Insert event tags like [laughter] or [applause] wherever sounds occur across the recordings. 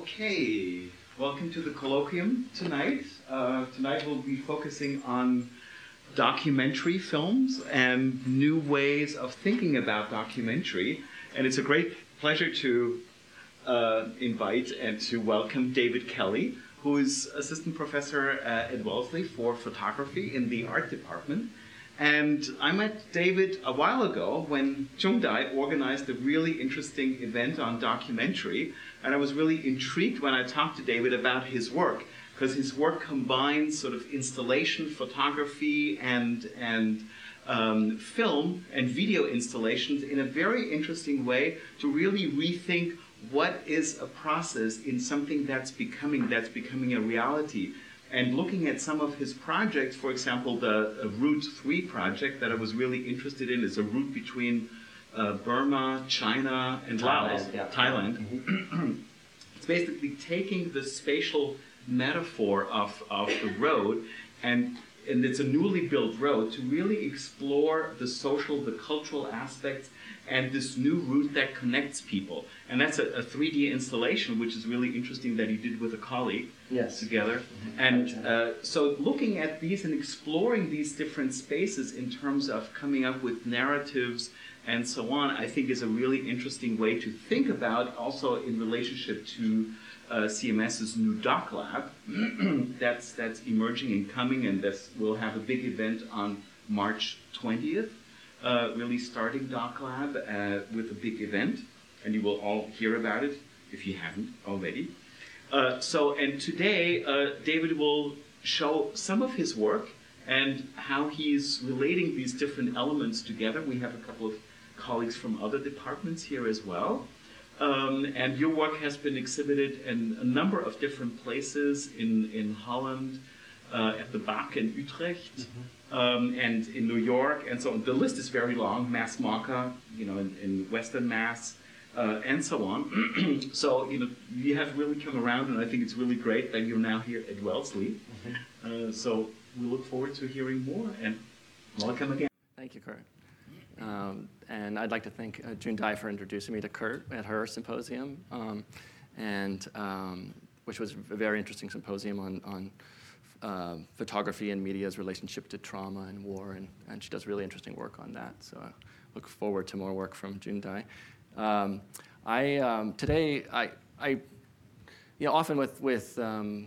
Okay, welcome to the colloquium tonight. Uh, tonight we'll be focusing on documentary films and new ways of thinking about documentary. And it's a great pleasure to uh, invite and to welcome David Kelly, who is assistant professor uh, at Wellesley for photography in the art department. And I met David a while ago when Jungdai organized a really interesting event on documentary. And I was really intrigued when I talked to David about his work, because his work combines sort of installation photography and, and um, film and video installations in a very interesting way to really rethink what is a process in something that's becoming that's becoming a reality and looking at some of his projects, for example, the Route 3 project that I was really interested in is a route between uh, Burma, China, and Thailand, Laos, yeah. Thailand. Mm-hmm. [clears throat] it's basically taking the spatial metaphor of, of the road and and it's a newly built road to really explore the social, the cultural aspects and this new route that connects people. And that's a, a 3D installation, which is really interesting that he did with a colleague yes. together. Mm-hmm. And uh, so looking at these and exploring these different spaces in terms of coming up with narratives and so on, I think is a really interesting way to think about also in relationship to uh, CMS's new doc lab [clears throat] that's, that's emerging and coming, and this will have a big event on March 20th uh, really starting Doc Lab uh, with a big event, and you will all hear about it if you haven't already. Uh, so, and today, uh, David will show some of his work and how he's relating these different elements together. We have a couple of colleagues from other departments here as well. Um, and your work has been exhibited in a number of different places in, in Holland, uh, at the BAK in Utrecht, mm-hmm. um, and in New York, and so on. The list is very long. Mass MoCA, you know, in, in Western Mass, uh, and so on. [clears throat] so you know, you have really come around, and I think it's really great that you're now here at Wellesley. Mm-hmm. Uh, so we look forward to hearing more, and welcome again. Thank you, Kurt. Um, and I'd like to thank uh, June Dai for introducing me to Kurt at her symposium, um, and um, which was a very interesting symposium on, on uh, photography and media's relationship to trauma and war, and, and she does really interesting work on that. So I look forward to more work from June Dai. Um, I um, today I, I you know often with with um,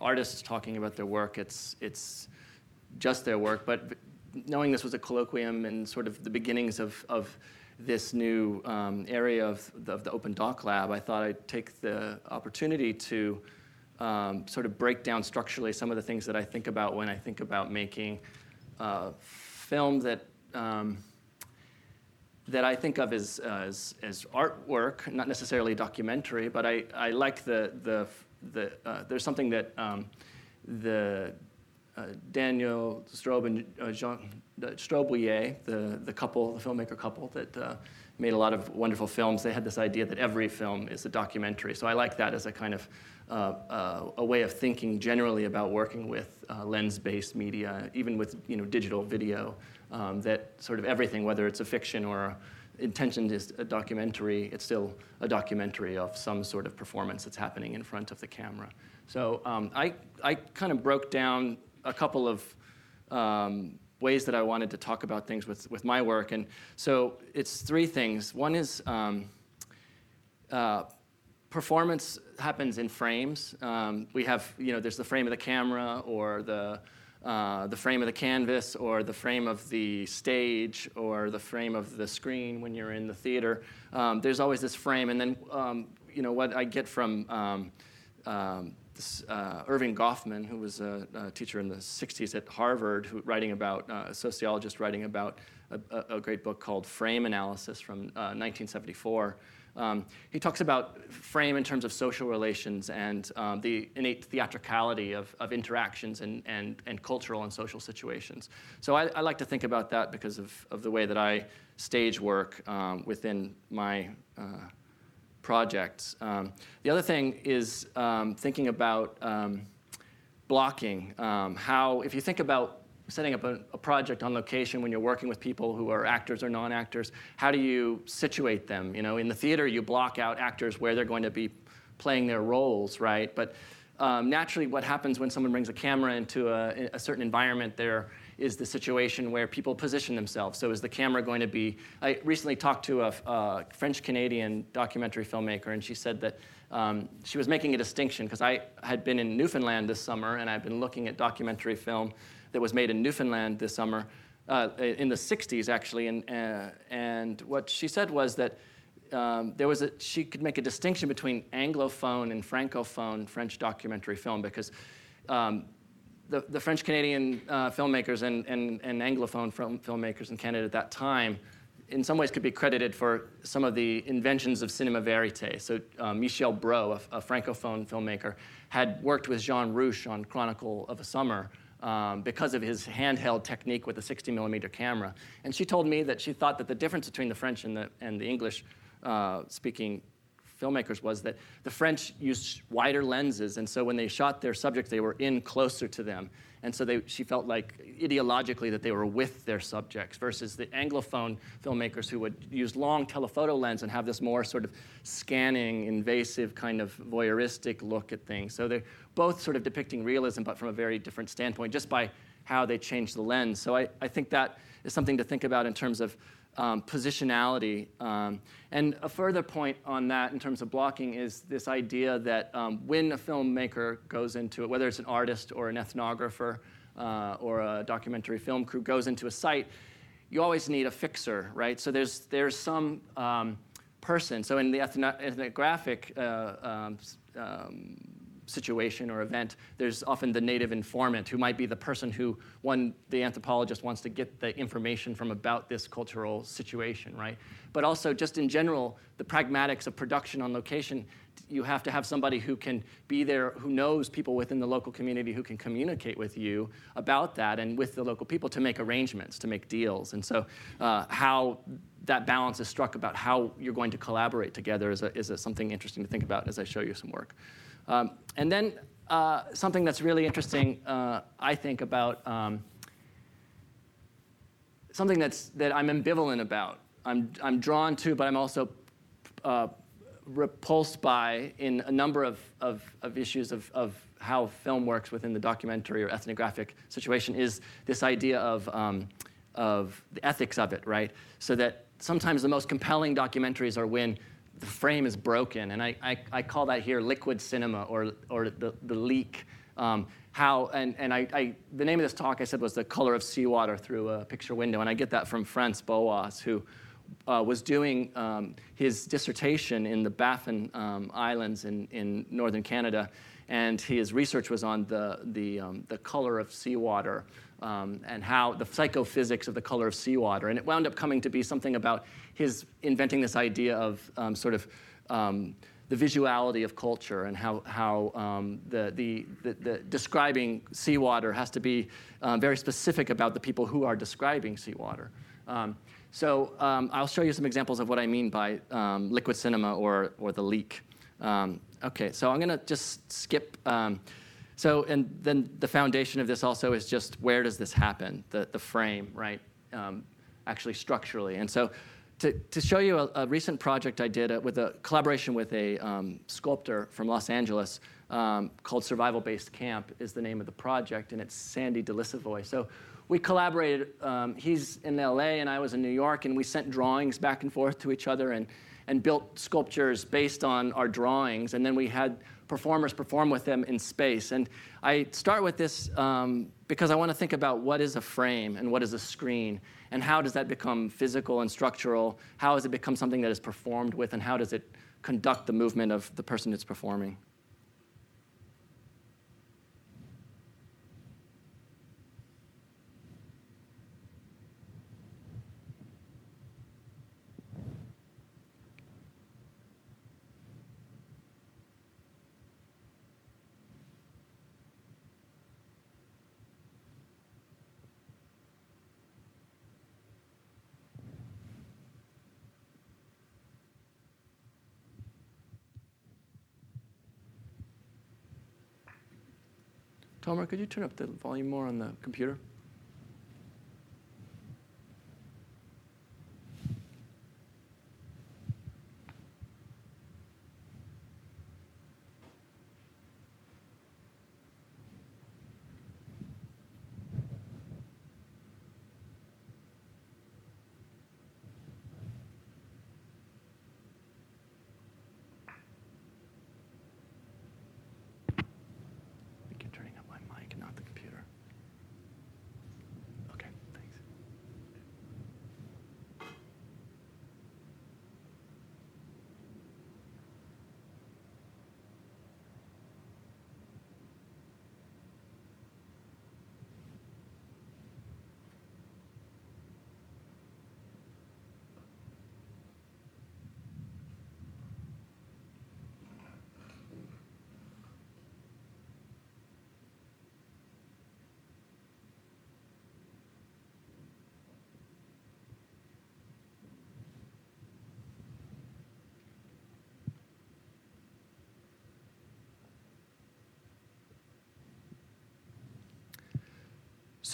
artists talking about their work, it's it's just their work, but knowing this was a colloquium and sort of the beginnings of, of this new um, area of the, of the Open Doc Lab, I thought I'd take the opportunity to um, sort of break down structurally some of the things that I think about when I think about making uh, film that um, that I think of as, as, as artwork, not necessarily documentary, but I, I like the, the, the uh, there's something that um, the uh, Daniel Straub and uh, Jean Straublier, the, the couple, the filmmaker couple that uh, made a lot of wonderful films, they had this idea that every film is a documentary. So I like that as a kind of uh, uh, a way of thinking generally about working with uh, lens-based media, even with you know, digital video, um, that sort of everything, whether it's a fiction or intentioned is a documentary, it's still a documentary of some sort of performance that's happening in front of the camera. So um, I, I kind of broke down a couple of um, ways that I wanted to talk about things with, with my work. And so it's three things. One is um, uh, performance happens in frames. Um, we have, you know, there's the frame of the camera or the, uh, the frame of the canvas or the frame of the stage or the frame of the screen when you're in the theater. Um, there's always this frame. And then, um, you know, what I get from um, this, uh, Erving Goffman, who was a, a, teacher in the 60s at Harvard, who, writing about, uh, a sociologist writing about a, a, great book called Frame Analysis from 1974. Uh, um, he talks about frame in terms of social relations and um, the innate theatricality of, of interactions and, and, and cultural and social situations. So I, I like to think about that because of, of the way that I stage work um, within my uh, projects. Um, the other thing is um, thinking about um, blocking. how, if you think about setting up a, a, project on location when you're working with people who are actors or non-actors how do you situate them you know in the theater you block out actors where they're going to be playing their roles, right? But um, naturally, what happens when someone brings a camera into a, a certain environment, there is the situation where people position themselves. So is the camera going to be? I recently talked to a, a French Canadian documentary filmmaker, and she said that um, she was making a distinction because I had been in Newfoundland this summer, and I've been looking at documentary film that was made in Newfoundland this summer, uh, in the 60s actually, and uh, and what she said was that. Um, there was a, she could make a distinction between Anglophone and Francophone French documentary film because um, the, the French Canadian uh, filmmakers and, and, and Anglophone film, filmmakers in Canada at that time, in some ways, could be credited for some of the inventions of cinema verite. So, uh, Michel Brault, a, a, Francophone filmmaker, had worked with Jean Rouch on Chronicle of a Summer. Um, because of his handheld technique with a 60 millimeter camera. And she told me that she thought that the difference between the French and the, and the English uh, speaking filmmakers was that the French used wider lenses, and so when they shot their subjects, they were in closer to them. And so they, she felt like ideologically that they were with their subjects, versus the Anglophone filmmakers who would use long telephoto lens and have this more sort of scanning, invasive, kind of voyeuristic look at things. So they're both sort of depicting realism, but from a very different standpoint, just by how they changed the lens. So I, I think that is something to think about in terms of um, positionality. Um, and a further point on that in terms of blocking is this idea that um, when a filmmaker goes into it, whether it's an artist or an ethnographer uh, or a documentary film crew goes into a site, you always need a fixer, right? So there's, there's some um, person. So in the ethnographic uh, um, um, situation or event, there's often the native informant who might be the person who one the anthropologist wants to get the information from about this cultural situation, right? But also just in general, the pragmatics of production on location, you have to have somebody who can be there, who knows people within the local community who can communicate with you about that and with the local people to make arrangements, to make deals. And so uh, how that balance is struck about how you're going to collaborate together is, a, is a, something interesting to think about as I show you some work. Um, and then uh, something that's really interesting, uh, I think, about um, something that's, that I'm ambivalent about. I'm, I'm drawn to, but I'm also uh, repulsed by in a number of, of, of issues of, of how film works within the documentary or ethnographic situation is this idea of, um, of the ethics of it, right? So that sometimes the most compelling documentaries are when the frame is broken. And I, I, I, call that here liquid cinema or, or the, the leak. Um, how, and, and I, I, the name of this talk I said was The Color of Seawater Through a Picture Window. And I get that from Franz Boas, who uh, was doing um, his dissertation in the Baffin um, Islands in, in northern Canada. And his research was on the, the, um, the color of seawater um, and how the psychophysics of the color of seawater. And it wound up coming to be something about his inventing this idea of um, sort of um, the visuality of culture and how, how um, the, the, the, the, describing seawater has to be um, very specific about the people who are describing seawater. Um, so I'll show you some examples of what I mean by liquid cinema or, or the leak. okay, so I'm going to just skip. So, and then the foundation of this also is just where does this happen, the, the frame, right, um, actually structurally. And so to, to show you a, a recent project I did uh, with a collaboration with a um, sculptor from Los Angeles um, called Survival Based Camp is the name of the project, and it's Sandy Delisavoy. So we collaborated. Um, he's in LA, and I was in New York, and we sent drawings back and forth to each other and, and built sculptures based on our drawings. And then we had performers perform with them in space. And I start with this um, because I want to think about what is a frame and what is a screen, and how does that become physical and structural? How does it become something that is performed with, and how does it conduct the movement of the person it's performing? Tomer, could you turn up the volume more on the computer?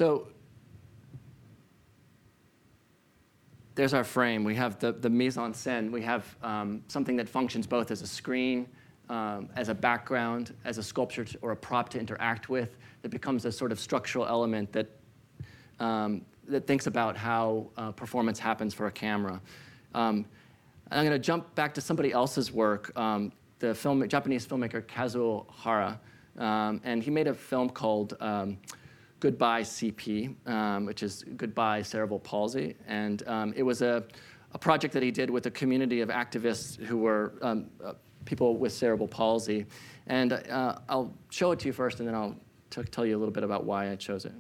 So there's our frame. We have the, the mise en scène. We have um, something that functions both as a screen, um, as a background, as a sculpture to, or a prop to interact with. That becomes a sort of structural element that, um, that thinks about how uh, performance happens for a camera. Um, I'm going to jump back to somebody else's work, um, the film, Japanese filmmaker Kazuo Hara. Um, and he made a film called Goodbye CP, um, which is Goodbye Cerebral Palsy. And um, it was a, a, project that he did with a community of activists who were um, uh, people with cerebral palsy. And uh, I'll show it to you first, and then I'll tell you a little bit about why I chose it.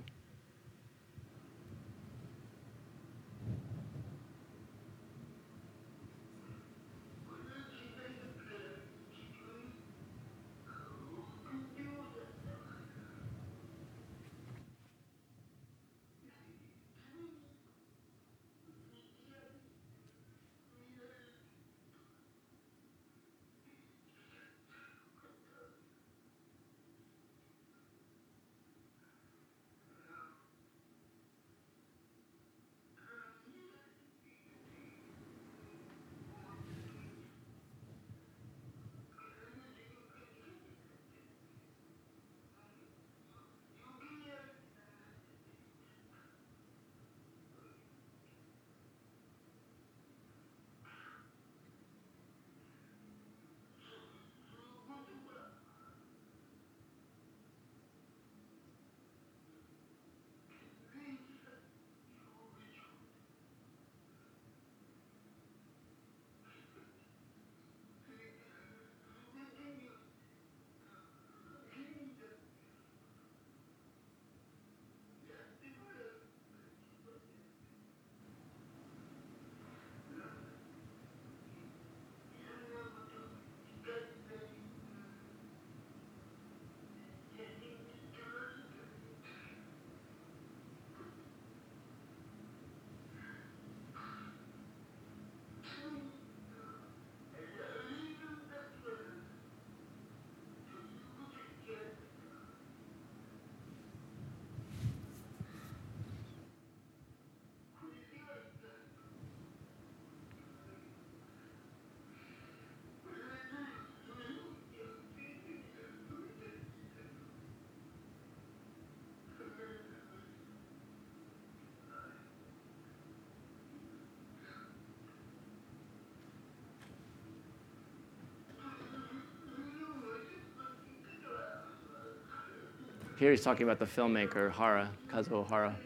Here he's talking about the filmmaker Hara, Kazuo Hara.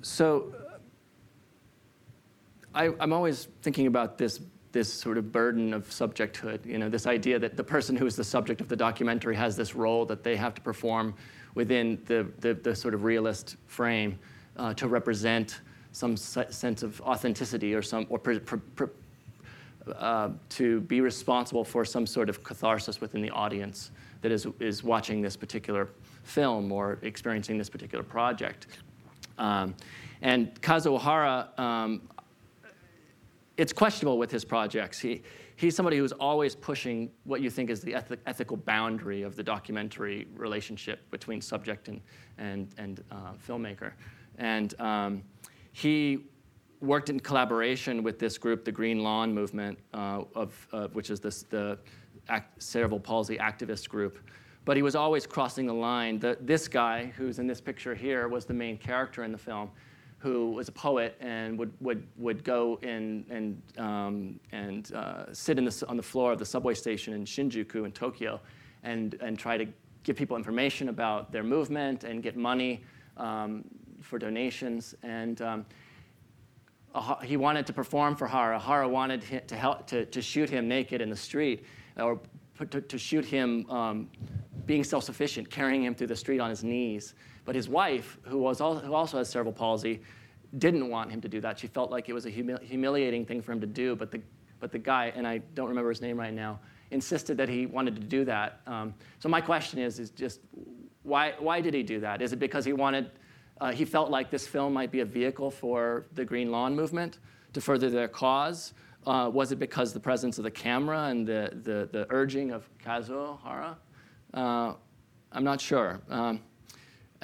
So I, am always thinking about this this sort of burden of subjecthood, you know, this idea that the person who is the subject of the documentary has this role that they have to perform within the, the, the sort of realist frame uh, to represent some sense of authenticity or some, or uh, to be responsible for some sort of catharsis within the audience that is, is watching this particular film or experiencing this particular project. Um, and Kazuo Hara, um, it's questionable with his projects. He, he's somebody who's always pushing what you think is the eth- ethical boundary of the documentary relationship between subject and, and, and uh, filmmaker. And um, he worked in collaboration with this group, the Green Lawn Movement, uh, of, uh, which is this, the act, cerebral palsy activist group. But he was always crossing the line. The, this guy, who's in this picture here, was the main character in the film who was a poet and would, would, would go in and, um, and uh, sit in the, on the floor of the subway station in Shinjuku in Tokyo and, and try to give people information about their movement and get money um, for donations. And um, he wanted to perform for Hara. Hara wanted to, help, to, to shoot him naked in the street or to, to shoot him um, being self sufficient, carrying him through the street on his knees. But his wife, who, was who also has cerebral palsy, didn't want him to do that. She felt like it was a humili- humiliating thing for him to do. But the, but the guy, and I don't remember his name right now, insisted that he wanted to do that. Um, so my question is, is just why, why did he do that? Is it because he wanted, uh, he felt like this film might be a vehicle for the Green Lawn movement to further their cause? Uh, was it because the presence of the camera and the, the, the urging of Kazuo Hara? Uh, I'm not sure. Um,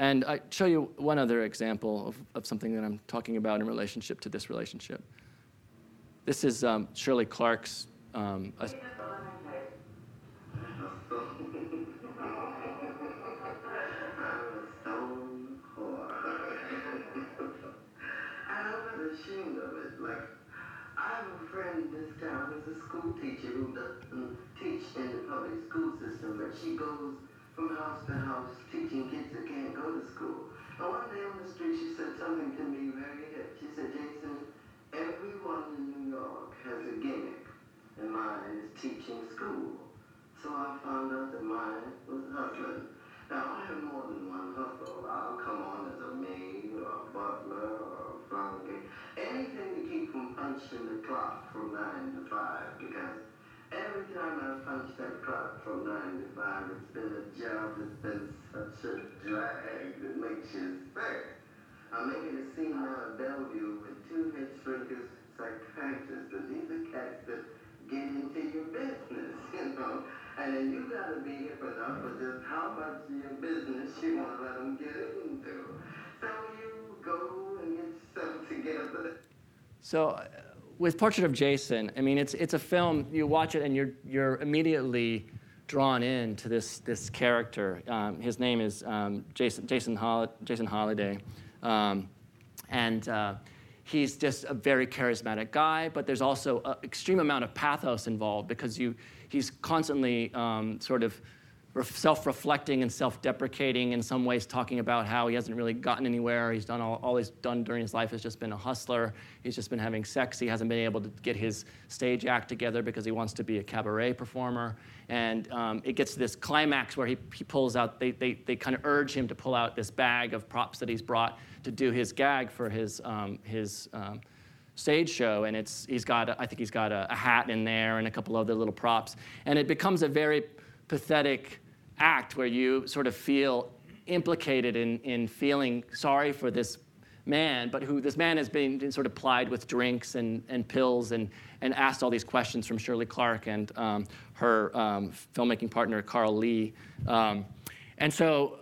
and I show you one other example of, of something that I'm talking about in relationship to this relationship. This is um, Shirley Clarke's. um, [laughs] I have a friend in this town who's a school teacher who doesn't teach in the public school system, but she goes from house to house teaching kids that can't go to school. And one day on the street, she said something to me very hip. She said, Jason, everyone in New York has a gimmick, and mine is teaching school. So I found out that mine was hustling. Now, I have more than one hustle. I'll come on as a maid or a butler or a flunky, anything to keep from punching the clock from 9 to 5 because every time I punch that clock from 9 to 5, it's been a job that's been such a drag that makes you sick. I'm making a scene now at Bellevue with two head shrinkers, psychiatrists, and these are cats that get into your business, [laughs] you know. And then you gotta be hip enough for just how much of your business you wanna let them get into. So you go and get yourself together. So with Portrait of Jason, I mean, it's, it's a film, you watch it and you're, you're immediately drawn in to this, this character. Um, his name is um, Jason, Jason, Hol- Jason Holliday. Um, and uh, he's just a very charismatic guy, but there's also an extreme amount of pathos involved because you, he's constantly um, sort of self reflecting and self deprecating in some ways, talking about how he hasn't really gotten anywhere. He's done all, all he's done during his life has just been a hustler. He's just been having sex. He hasn't been able to get his stage act together because he wants to be a cabaret performer. And um, it gets to this climax where he, he pulls out, they, they, they kind of urge him to pull out this bag of props that he's brought to do his gag for his, um, his um, stage show. And it's, he's got, I think he's got a, a hat in there and a couple other little props. And it becomes a very pathetic act where you sort of feel implicated in, in feeling sorry for this man, but who this man has been sort of plied with drinks and, and pills and, and asked all these questions from Shirley Clarke and um, her um, filmmaking partner, Carl Lee. Um, and so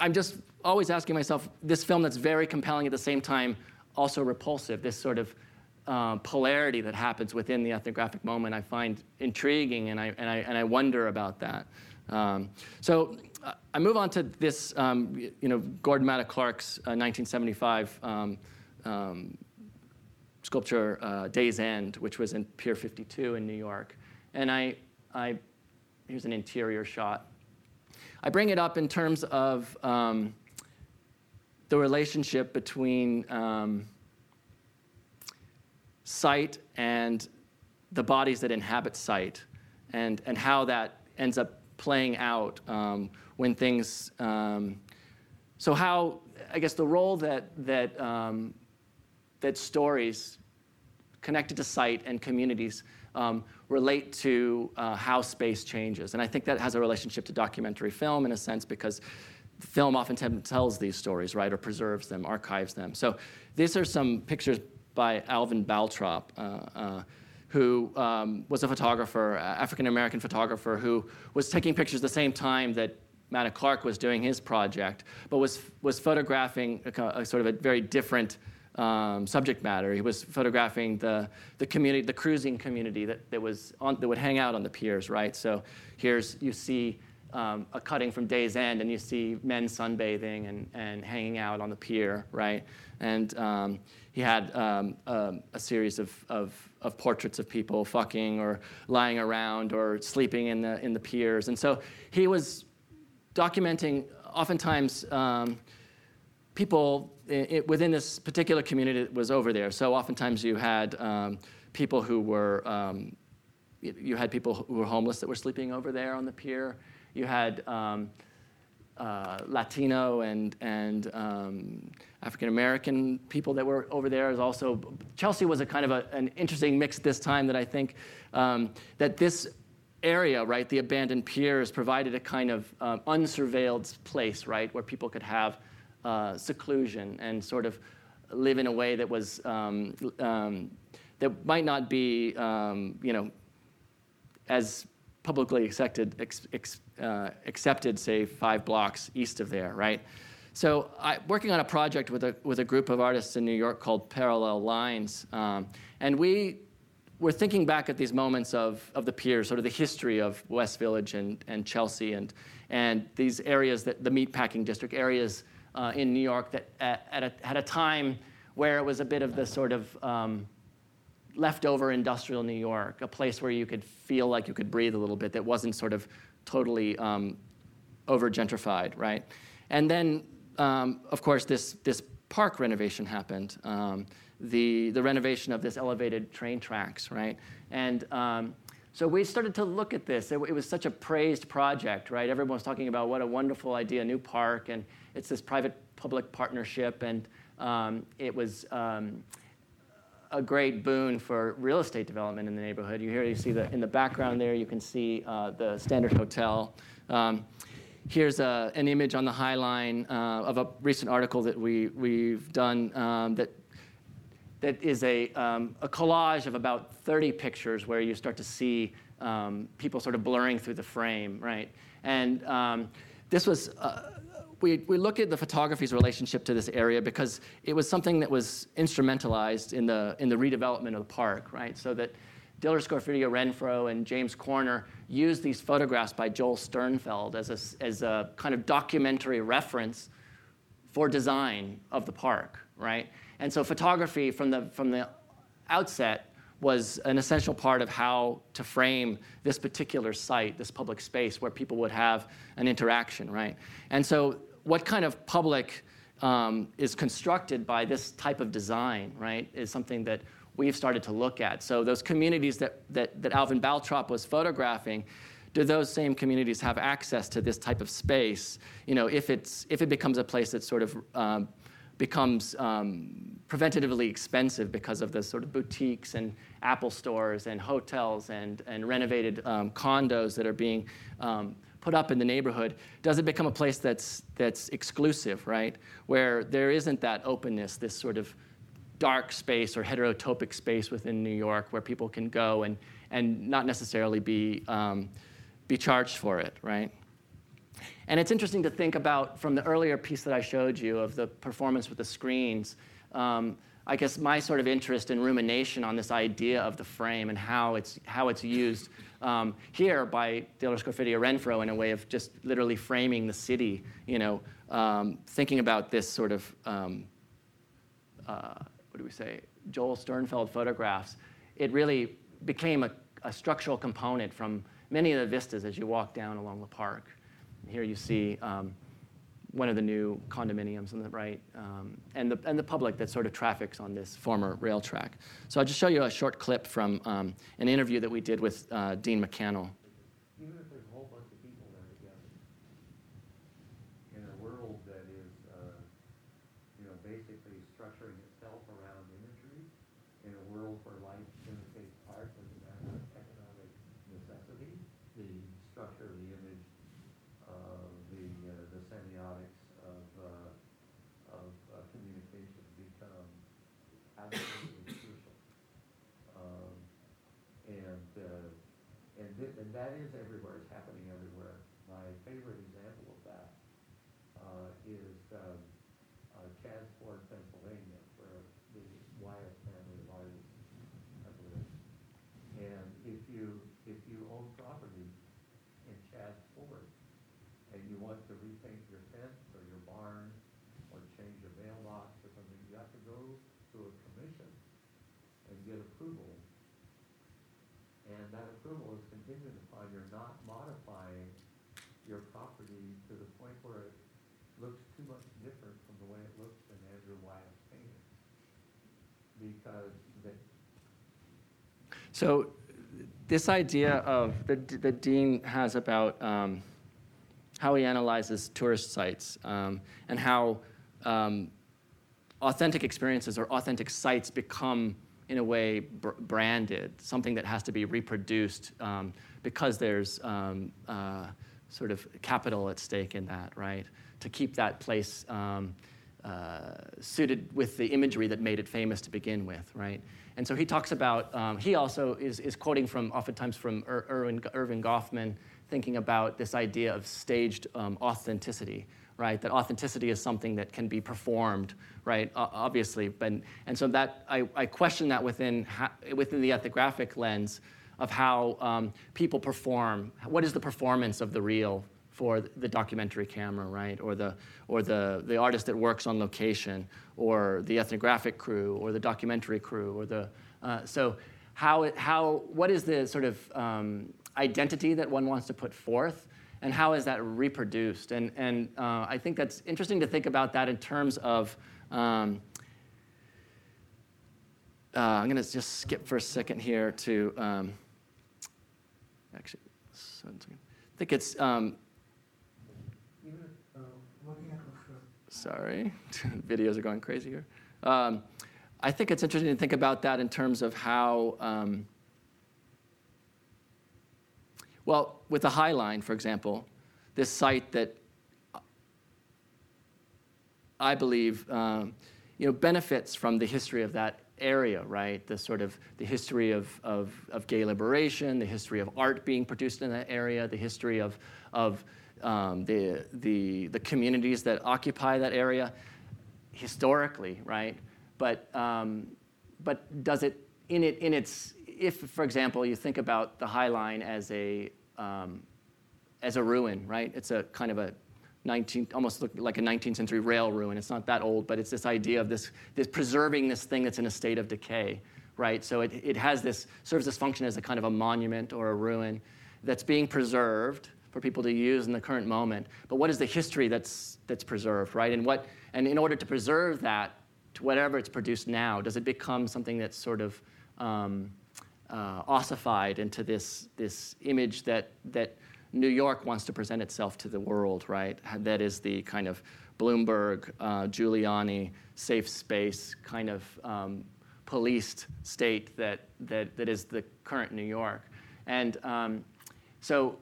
I'm just always asking myself this film that's very compelling at the same time, also repulsive, this sort of uh, polarity that happens within the ethnographic moment, I find intriguing and I, and I, and I wonder about that. Um, so uh, I move on to this, um, you know, Gordon Matta Clark's uh, 1975 um, um, sculpture, uh, Day's End, which was in Pier 52 in New York. And I, I, here's an interior shot. I bring it up in terms of um, the relationship between um, site and the bodies that inhabit sight and, and how that ends up playing out um, when things. Um, so how I guess the role that that um, that stories connected to site and communities um, relate to uh, how space changes, and I think that has a relationship to documentary film in a sense because film often tells these stories, right, or preserves them, archives them. So these are some pictures by Alvin Baltrop. Uh, uh, who um, was a photographer, African American photographer, who was taking pictures the same time that Matta Clark was doing his project, but was, was photographing a, a sort of a very different um, subject matter. He was photographing the, the community, the cruising community that, that, was on, that would hang out on the piers, right? So here's, you see um, a cutting from Day's End, and you see men sunbathing and, and hanging out on the pier, right? And um, he had um, um, a series of, of, of, portraits of people fucking or lying around or sleeping in the, in the piers. And so he was documenting oftentimes um, people it, within this particular community that was over there. So oftentimes you had um, people who were, um, you had people who were homeless that were sleeping over there on the pier. You had um, uh, Latino and, and um, African American people that were over there. Is also Chelsea was a kind of a, an interesting mix this time that I think um, that this area, right, the abandoned piers provided a kind of um, unsurveilled place, right, where people could have uh, seclusion and sort of live in a way that was um, um, that might not be, um, you know, as publicly accepted, ex, ex, uh, accepted, say, five blocks east of there, right? So, I, working on a project with a, with a group of artists in New York called Parallel Lines, um, and we were thinking back at these moments of, of the piers, sort of the history of West Village and, and Chelsea, and, and these areas, that the meatpacking district areas uh, in New York that at, at a, had a time where it was a bit of the sort of um, leftover industrial New York, a place where you could feel like you could breathe a little bit that wasn't sort of totally um, over gentrified, right? And then, um, of course, this, this park renovation happened. Um, the, the renovation of this elevated train tracks, right? And um, so we started to look at this. It, it, was such a praised project, right? Everyone was talking about what a wonderful idea, new park, and it's this private-public partnership, and um, it was um, a great boon for real estate development in the neighborhood. You here you see the in the background there. You can see uh, the Standard Hotel. Um, here's a, an image on the High Line uh, of a recent article that we we've done um, that that is a, um, a collage of about 30 pictures where you start to see um, people sort of blurring through the frame, right? And um, this was uh, we, we look at the photography's relationship to this area because it was something that was instrumentalized in the, in the redevelopment of the park, right? So that Diller Scofidio Renfro and James Corner used these photographs by Joel Sternfeld as a, as a kind of documentary reference for design of the park, right? And so photography from the, from the outset was an essential part of how to frame this particular site, this public space where people would have an interaction, right? And so what kind of public um, is constructed by this type of design, right, is something that we've started to look at. So those communities that, that, that Alvin Baltrop was photographing, do those same communities have access to this type of space? You know, if, it's, if it becomes a place that sort of um, becomes um, preventatively expensive because of the sort of boutiques and Apple stores and hotels and, and renovated um, condos that are being um, put up in the neighborhood, does it become a place that's, that's exclusive, right? Where there isn't that openness, this sort of dark space or heterotopic space within New York where people can go and, and not necessarily be, um, be charged for it, right? And it's interesting to think about from the earlier piece that I showed you of the performance with the screens. Um, I guess my sort of interest in rumination on this idea of the frame and how it's, how it's used um, here by Diller Scofidio Renfro in a way of just literally framing the city, you know, um, thinking about this sort of, um, uh, what do we say, Joel Sternfeld photographs, it really became a, a, structural component from many of the vistas as you walk down along the park. Here you see um, one of the new condominiums on the right, um, and, the, and the public that sort of traffics on this former rail track. So I'll just show you a short clip from um, an interview that we did with uh, Dean MacCannell. that is everywhere. It's happening everywhere. My favorite example of that uh, is um, uh, Chadds Pennsylvania, where the Wyeth family of artists have lived. And if you if you own property in Chadds Ford and you want to repaint your fence or your barn or change a mailbox or something, you have to go to a commission and get approval. And that approval is contingent you're not modifying your property to the point where it looks too much different from the way it looks in Andrew Wyeth's painting. Because the so this idea of the, the dean has about um, how he analyzes tourist sites um, and how um, authentic experiences or authentic sites become in a way br- branded, something that has to be reproduced um, because there's um, uh, sort of capital at stake in that, right? To keep that place um, uh, suited with the imagery that made it famous to begin with, right? And so he talks about, um, he also is, is quoting from, oftentimes from Ir- Erving, Erving Goffman, thinking about this idea of staged um, authenticity, right? That authenticity is something that can be performed, right? Obviously, but, and so that I, I question that within ha- within the ethnographic lens of how um, people perform. What is the performance of the real for the documentary camera, right? Or the or the the artist that works on location, or the ethnographic crew, or the documentary crew, or the uh, so how how what is the sort of um, identity that one wants to put forth? and how is that reproduced? And, and uh, I think that's interesting to think about that in terms of. Um, uh, I'm going to just skip for a second here to. Um, actually, I think it's. Um, sorry, [laughs] videos are going crazy here. Um, I think it's interesting to think about that in terms of how. Um, well, with the High Line, for example, this site that I believe um, you know, benefits from the history of that area, right? The sort of the history of, of, of gay liberation, the history of art being produced in that area, the history of, of um, the, the, the communities that occupy that area historically, right? But, um, but does it, in, it, in its, if, for example, you think about the High Line as a, um, as a ruin, right? It's a kind of a 19, almost like a 19th century rail ruin. It's not that old, but it's this idea of this, this preserving this thing that's in a state of decay, right? So it, it has this, serves this function as a kind of a monument or a ruin that's being preserved for people to use in the current moment. But what is the history that's, that's preserved, right? And, what, and in order to preserve that, to whatever it's produced now, does it become something that's sort of um, uh, ossified into this, this image that, that New York wants to present itself to the world, right? That is the kind of Bloomberg, uh, Giuliani, safe space kind of um, policed state that, that, that is the current New York. And um, so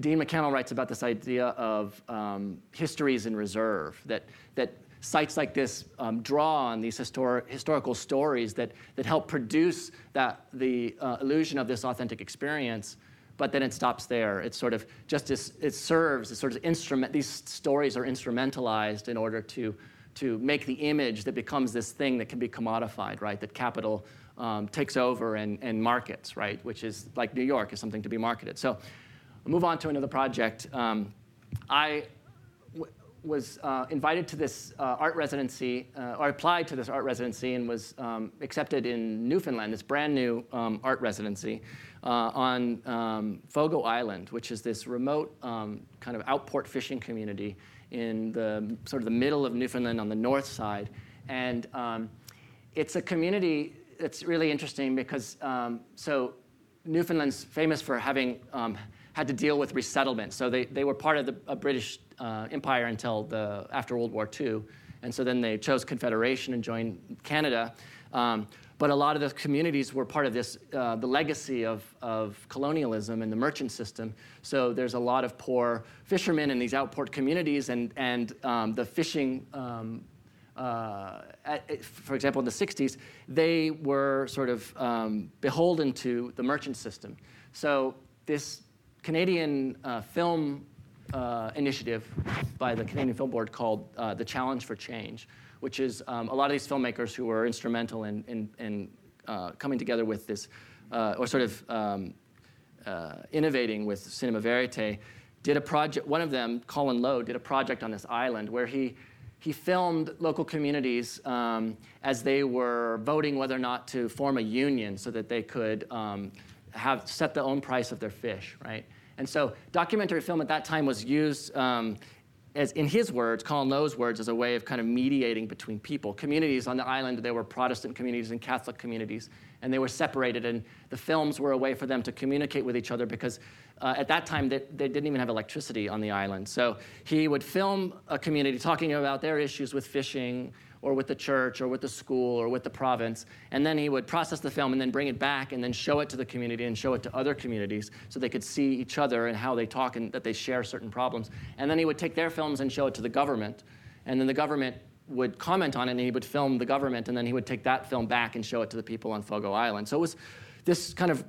Dean MacCannell writes about this idea of um, histories in reserve, that, that sites like this um, draw on these histori- historical stories that, that help produce that, the uh, illusion of this authentic experience, but then it stops there. It's sort of just as, it serves as sort of instrument, these stories are instrumentalized in order to, to make the image that becomes this thing that can be commodified, right? That capital um, takes over and, and markets, right? Which is like New York is something to be marketed. So I'll move on to another project. Um, I was uh, invited to this uh, art residency, uh, or applied to this art residency, and was um, accepted in Newfoundland, this brand new um, art residency uh, on um, Fogo Island, which is this remote um, kind of outport fishing community in the sort of the middle of Newfoundland on the north side. And um, it's a community that's really interesting because, so Newfoundland's famous for having had to deal with resettlement. So they, they were part of the British uh, empire until the, after World War II. And so then they chose Confederation and joined Canada. Um, but a lot of the communities were part of this, uh, the legacy of, of colonialism and the merchant system. So there's a lot of poor fishermen in these outport communities, and, and um, the fishing, um, uh, at, for example, in the 60s, they were sort of um, beholden to the merchant system. So this Canadian uh, film uh, initiative by the Canadian Film Board called uh, the Challenge for Change, which is um, a lot of these filmmakers who were instrumental in, in, in uh, coming together with this, uh, or sort of um, uh, innovating with cinema verite, did a project. One of them, Colin Low, did a project on this island where he he filmed local communities um, as they were voting whether or not to form a union so that they could um, have set the own price of their fish, right? And so documentary film at that time was used um, as in his words, Colin Low's words, as a way of kind of mediating between people. Communities on the island, there were Protestant communities and Catholic communities, and they were separated, and the films were a way for them to communicate with each other because uh, at that time they, they, didn't even have electricity on the island. So he would film a community talking about their issues with fishing or with the church or with the school or with the province. And then he would process the film and then bring it back and then show it to the community and show it to other communities so they could see each other and how they talk and that they share certain problems. And then he would take their films and show it to the government. And then the government would comment on it and he would film the government and then he would take that film back and show it to the people on Fogo Island. So it was this kind of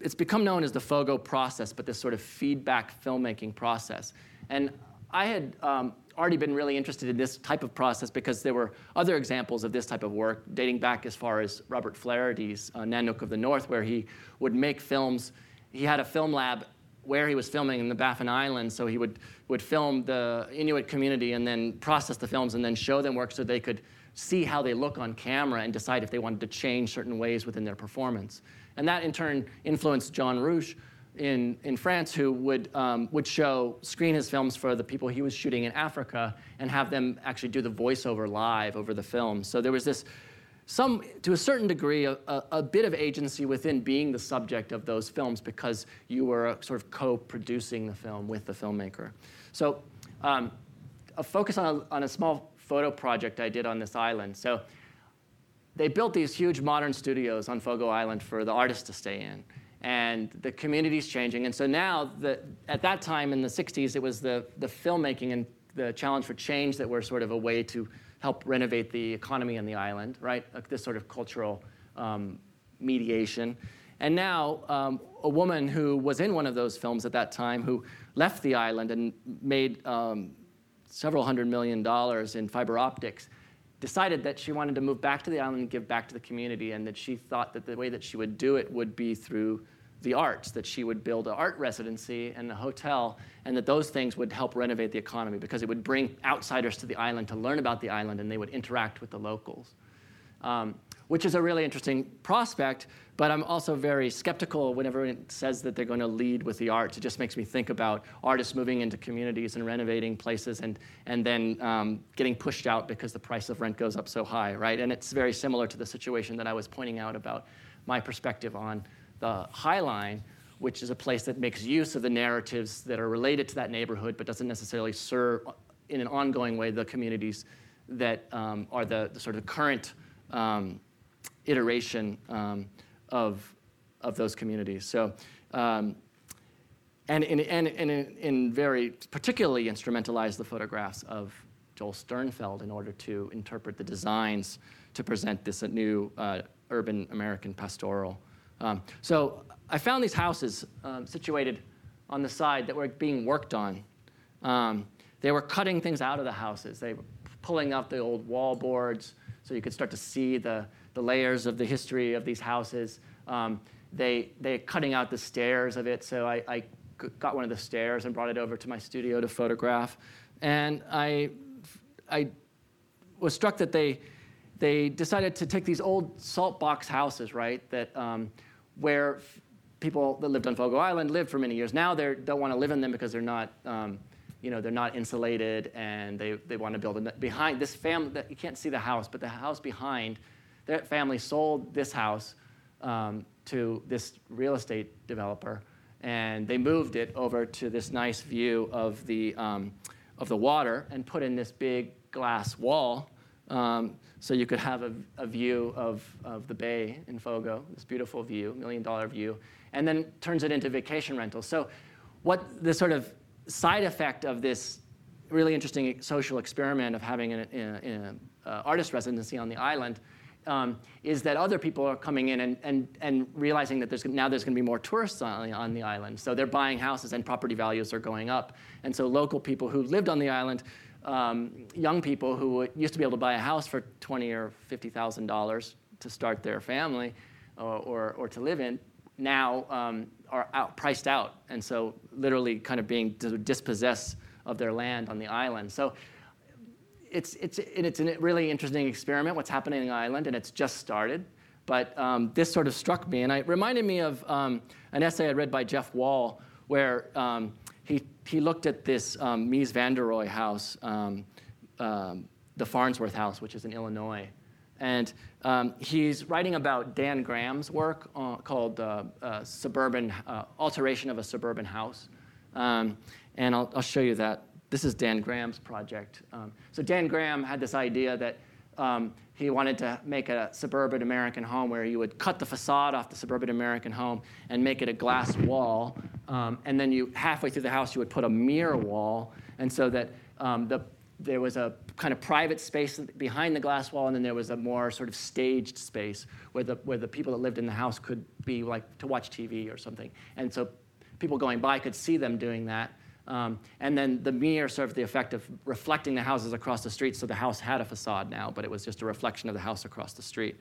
it's become known as the Fogo process, but this sort of feedback filmmaking process. And I had um, already been really interested in this type of process because there were other examples of this type of work dating back as far as Robert Flaherty's uh, Nanook of the North, where he would make films. He had a film lab where he was filming in the Baffin Islands, so he would, would film the Inuit community and then process the films and then show them work so they could see how they look on camera and decide if they wanted to change certain ways within their performance. And that in turn influenced John Rouch in, in France who would, um, would show, screen his films for the people he was shooting in Africa and have them actually do the voiceover live over the film. So there was this, some, to a certain degree, a, a, a bit of agency within being the subject of those films because you were sort of co-producing the film with the filmmaker. So um, a focus on a, on a small photo project I did on this island. So they built these huge modern studios on Fogo Island for the artists to stay in. And the community's changing. And so now, the, at that time in the 60s, it was the, the filmmaking and the challenge for change that were sort of a way to help renovate the economy on the island, right? Like this sort of cultural um, mediation. And now, um, a woman who was in one of those films at that time, who left the island and made um, several hundred million dollars in fiber optics, decided that she wanted to move back to the island and give back to the community, and that she thought that the way that she would do it would be through the arts, that she would build an art residency and a hotel, and that those things would help renovate the economy because it would bring outsiders to the island to learn about the island and they would interact with the locals. Um, which is a really interesting prospect, but I'm also very skeptical whenever it says that they're going to lead with the arts. It just makes me think about artists moving into communities and renovating places and, and then um, getting pushed out because the price of rent goes up so high, right? And it's very similar to the situation that I was pointing out about my perspective on the High Line, which is a place that makes use of the narratives that are related to that neighborhood but doesn't necessarily serve in an ongoing way the communities that um, are the, the, sort of current um, iteration um, of, of those communities. So, um, and, in, and, and in, in, very particularly instrumentalize the photographs of Joel Sternfeld in order to interpret the designs to present this new uh, urban American pastoral. Um, so I found these houses um, situated on the side that were being worked on. Um, they were cutting things out of the houses. They were pulling out the old wall boards so you could start to see the, the layers of the history of these houses. Um, they, they're cutting out the stairs of it, so I, I got one of the stairs and brought it over to my studio to photograph. And I, I was struck that they, they decided to take these old salt box houses, right, that, um, where people that lived on Fogo Island lived for many years. Now they don't want to live in them because they're not, um, you know, they're not insulated and they, they want to build a, behind this family, you can't see the house, but the house behind that family sold this house um, to this real estate developer, and they moved it over to this nice view of the, um, of the water and put in this big glass wall um, so you could have a, a, view of, of the bay in Fogo, this beautiful view, million dollar view, and then turns it into vacation rentals. So what the sort of side effect of this really interesting social experiment of having an artist residency on the island um, is that other people are coming in and, and, and realizing that there's, now there's going to be more tourists on, on the island. So they're buying houses and property values are going up. And so local people who lived on the island, um, young people who used to be able to buy a house for twenty or fifty thousand dollars to start their family or, or, or to live in, now um, are out, priced out, and so literally kind of being dispossessed of their land on the island. So it's, it's, it's a really interesting experiment, what's happening on the island, and it's just started. But um, this sort of struck me, and it reminded me of um, an essay I read by Jeff Wall, where um, he, he looked at this um, Mies van der Rohe house, um, um, the Farnsworth House, which is in Illinois. And um, he's writing about Dan Graham's work uh, called uh, uh, Suburban uh, Alteration of a Suburban House. and I'll, I'll show you that this is Dan Graham's project. Um, so Dan Graham had this idea that um, he wanted to make a suburban American home where you would cut the facade off the suburban American home and make it a glass wall. Um, and then you halfway through the house you would put a mirror wall, and so that um, the there was a kind of private space behind the glass wall, and then there was a more sort of staged space where the, where the people that lived in the house could be like to watch TV or something. And so people going by could see them doing that. Um, and then the mirror served the effect of reflecting the houses across the street, so the house had a facade now, but it was just a reflection of the house across the street.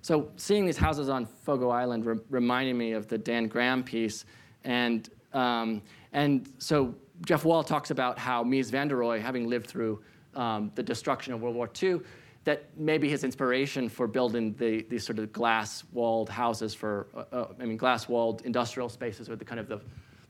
So seeing these houses on Fogo Island re- reminded me of the Dan Graham piece, and um, and so Jeff Wall talks about how Mies van der Rohe, having lived through um, the destruction of World War II, that maybe his inspiration for building the, these sort of glass-walled houses for, uh, uh, I mean, glass-walled industrial spaces, or the kind of the,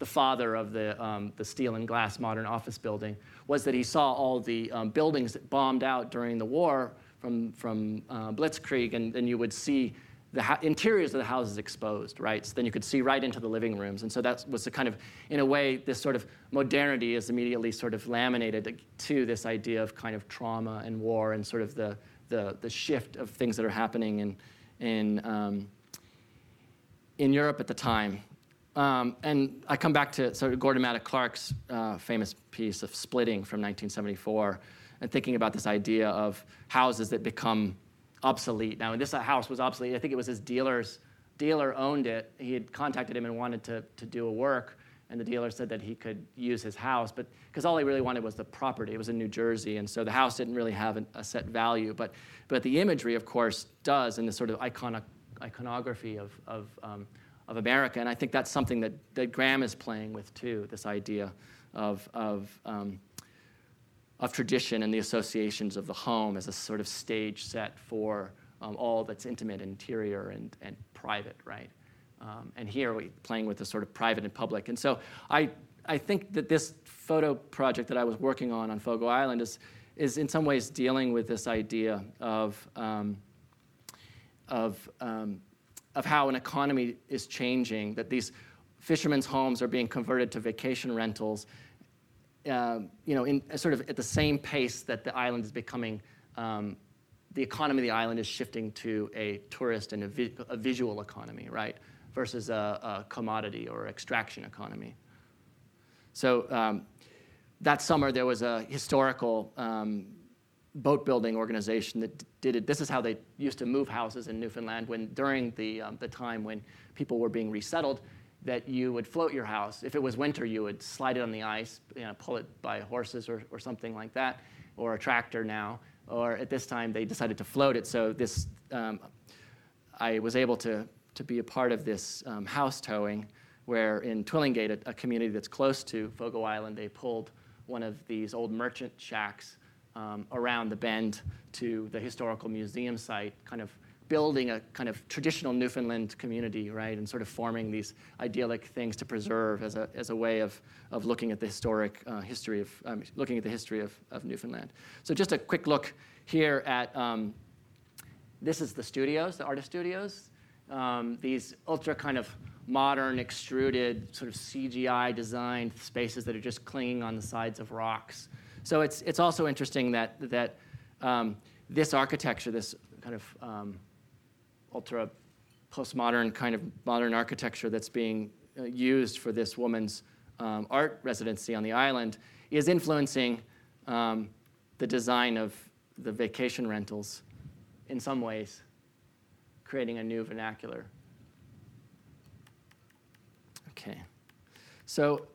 the father of the, um, the steel and glass modern office building, was that he saw all the um, buildings that bombed out during the war from, from uh, Blitzkrieg, and, and you would see the ha- interiors of the houses exposed, right? So then you could see right into the living rooms. And so that was the kind of, in a way, this sort of modernity is immediately sort of laminated to this idea of kind of trauma and war and sort of the, the, the shift of things that are happening in, in, um, in Europe at the time. Um, and I come back to sort of Gordon Matta Clark's uh, famous piece of Splitting from 1974 and thinking about this idea of houses that become obsolete. Now, this house was obsolete. I think it was his dealer's dealer owned it. He had contacted him and wanted to, to do a work, and the dealer said that he could use his house, but because all he really wanted was the property. It was in New Jersey, and so the house didn't really have an, a set value. But, but the imagery, of course, does, and the sort of iconic, iconography of, of, um, of America. And I think that's something that, that Graham is playing with too, this idea of, of um, of tradition and the associations of the home as a sort of stage set for um, all that's intimate, interior, and, and private, right? Um, and here we're playing with the sort of private and public. And so I, I think that this photo project that I was working on on Fogo Island is, is in some ways dealing with this idea of, um, of, um, of how an economy is changing, that these fishermen's homes are being converted to vacation rentals uh, you know, in sort of at the same pace that the island is becoming, um, the economy of the island is shifting to a tourist and a, vi- a visual economy, right, versus a, a, commodity or extraction economy. So um, that summer there was a historical um, boat building organization that did it. This is how they used to move houses in Newfoundland when during the, um, the time when people were being resettled that you would float your house. If it was winter, you would slide it on the ice, you know, pull it by horses or, or something like that, or a tractor now. Or at this time, they decided to float it. So this, um, I was able to, to be a part of this um, house towing, where in Twillingate, a, a, community that's close to Fogo Island, they pulled one of these old merchant shacks um, around the bend to the historical museum site, kind of building a kind of traditional Newfoundland community, right, and sort of forming these idyllic things to preserve as a, as a way of, of looking at the historic uh, history of, um, looking at the history of, of Newfoundland. So just a quick look here at, um, this is the studios, the artist studios. Um, these ultra kind of modern, extruded, sort of CGI designed spaces that are just clinging on the sides of rocks. So it's, it's also interesting that, that um, this architecture, this kind of um, ultra postmodern kind of modern architecture that's being uh, used for this woman's um, art residency on the island is influencing um, the design of the vacation rentals in some ways, creating a new vernacular. Okay. So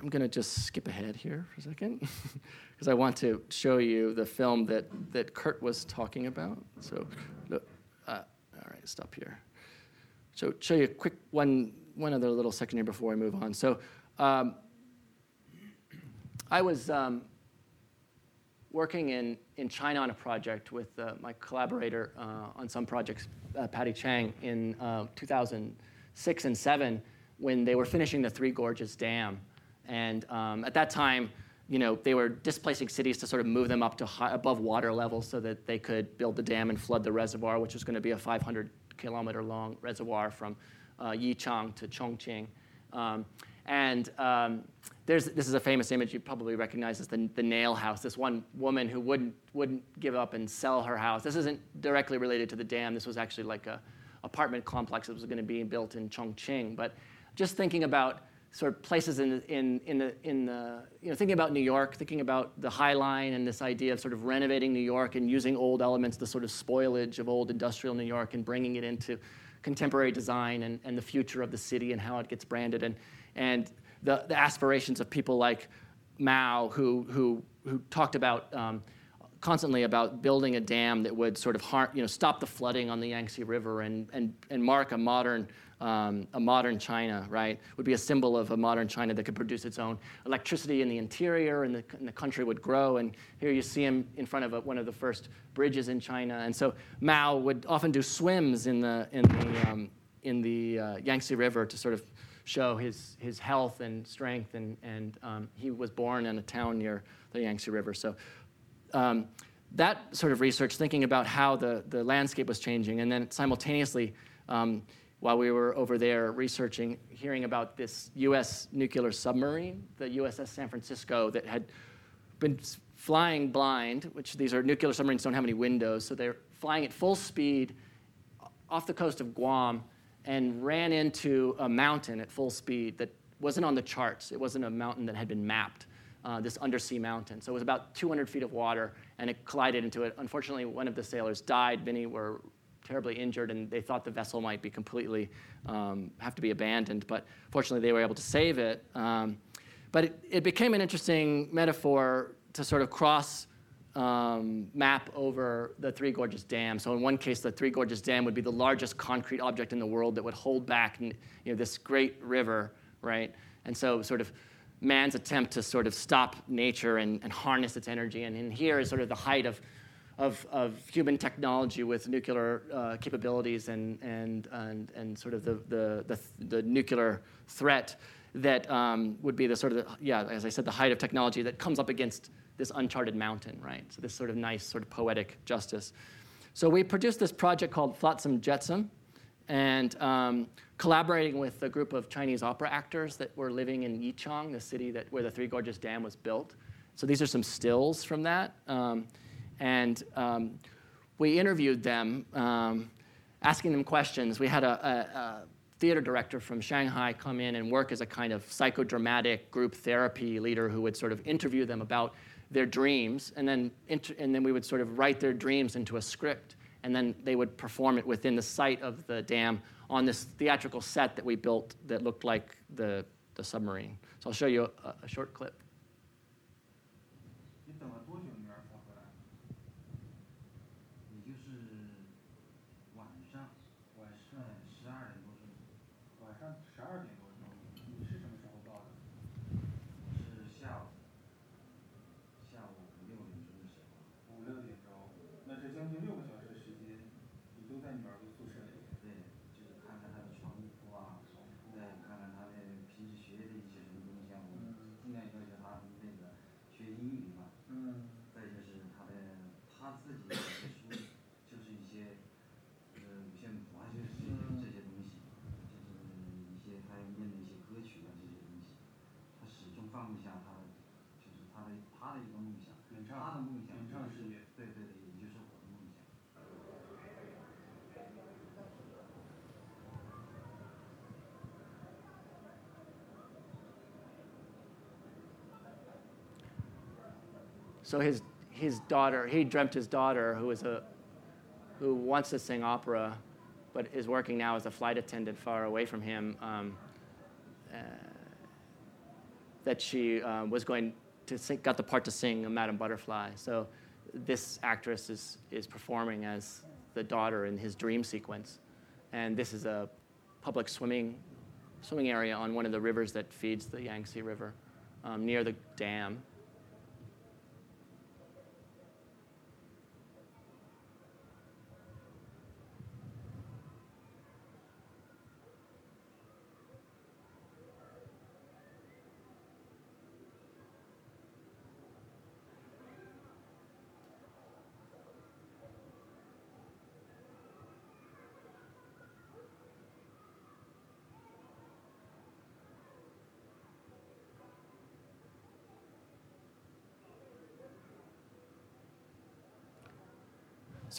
I'm going to just skip ahead here for a second. [laughs] because I want to show you the film that, that Kurt was talking about. So, look, uh, all right, stop here. So, show you a quick one, one other little section here before I move on. So, um, I was um, working in, in China on a project with uh, my collaborator uh, on some projects, uh, Patty Chang, in uh, 2006 and 7 when they were finishing the Three Gorges Dam. And um, at that time, you know, they were displacing cities to sort of move them up to high, above water level so that they could build the dam and flood the reservoir, which was going to be a 500 kilometer long reservoir from uh, Yichang to Chongqing. Um, And um, there's, this is a famous image you probably recognize as the, the nail house. This one woman who wouldn't, wouldn't give up and sell her house. This isn't directly related to the dam. This was actually like a apartment complex that was going to be built in Chongqing. But just thinking about sort of places in the, in, in the, in the, you know, thinking about New York, thinking about the High Line and this idea of sort of renovating New York and using old elements, the sort of spoilage of old industrial New York and bringing it into contemporary design and, and the future of the city and how it gets branded. And, and the, the aspirations of people like Mao, who, who, who talked about um, constantly about building a dam that would sort of harm, you know, stop the flooding on the Yangtze River and, and, and mark a modern, um, a modern China, right? Would be a symbol of a modern China that could produce its own electricity in the interior and the, and the country would grow. And here you see him in front of a, one of the first bridges in China. And so Mao would often do swims in the, in the, um, in the uh, Yangtze River to sort of show his, his health and strength. And, and um, he was born in a town near the Yangtze River. So um, that sort of research, thinking about how the, the landscape was changing, and then simultaneously, um, while we were over there researching, hearing about this U.S. nuclear submarine, the USS San Francisco, that had been flying blind, which these are nuclear submarines don't have any windows, so they're flying at full speed off the coast of Guam and ran into a mountain at full speed that wasn't on the charts. It wasn't a mountain that had been mapped uh, this undersea mountain. So it was about 200 feet of water, and it collided into it. Unfortunately, one of the sailors died. Many were terribly injured, and they thought the vessel might be completely um, have to be abandoned. But fortunately, they were able to save it. Um, but it, it, became an interesting metaphor to sort of cross um, map over the Three Gorges Dam. So in one case, the Three Gorges Dam would be the largest concrete object in the world that would hold back you know, this great river, right? And so sort of man's attempt to sort of stop nature and, and harness its energy. And, and here is sort of the height of, of, of human technology with nuclear uh, capabilities and, and, and, and sort of the, the, the, the nuclear threat that um, would be the sort of, the, yeah, as I said, the height of technology that comes up against this uncharted mountain, right? So this sort of nice, sort of poetic justice. So we produced this project called Flotsam Jetsam, and um, collaborating with a group of Chinese opera actors that were living in Yichang, the city that, where the Three Gorges Dam was built. So these are some stills from that. Um, and um, we interviewed them, um, asking them questions. We had a, a, a, theater director from Shanghai come in and work as a kind of psychodramatic group therapy leader who would sort of interview them about their dreams, and then, inter- and then we would sort of write their dreams into a script and then they would perform it within the site of the dam on this theatrical set that we built that looked like the, the submarine. So I'll show you a, a short clip. So his, his daughter, he dreamt his daughter, who, is a, who wants to sing opera, but is working now as a flight attendant far away from him, um, uh, that she uh, was going to sing, got the part to sing Madame Butterfly. So this actress is, is performing as the daughter in his dream sequence. And this is a public swimming, swimming area on one of the rivers that feeds the Yangtze River um, near the dam.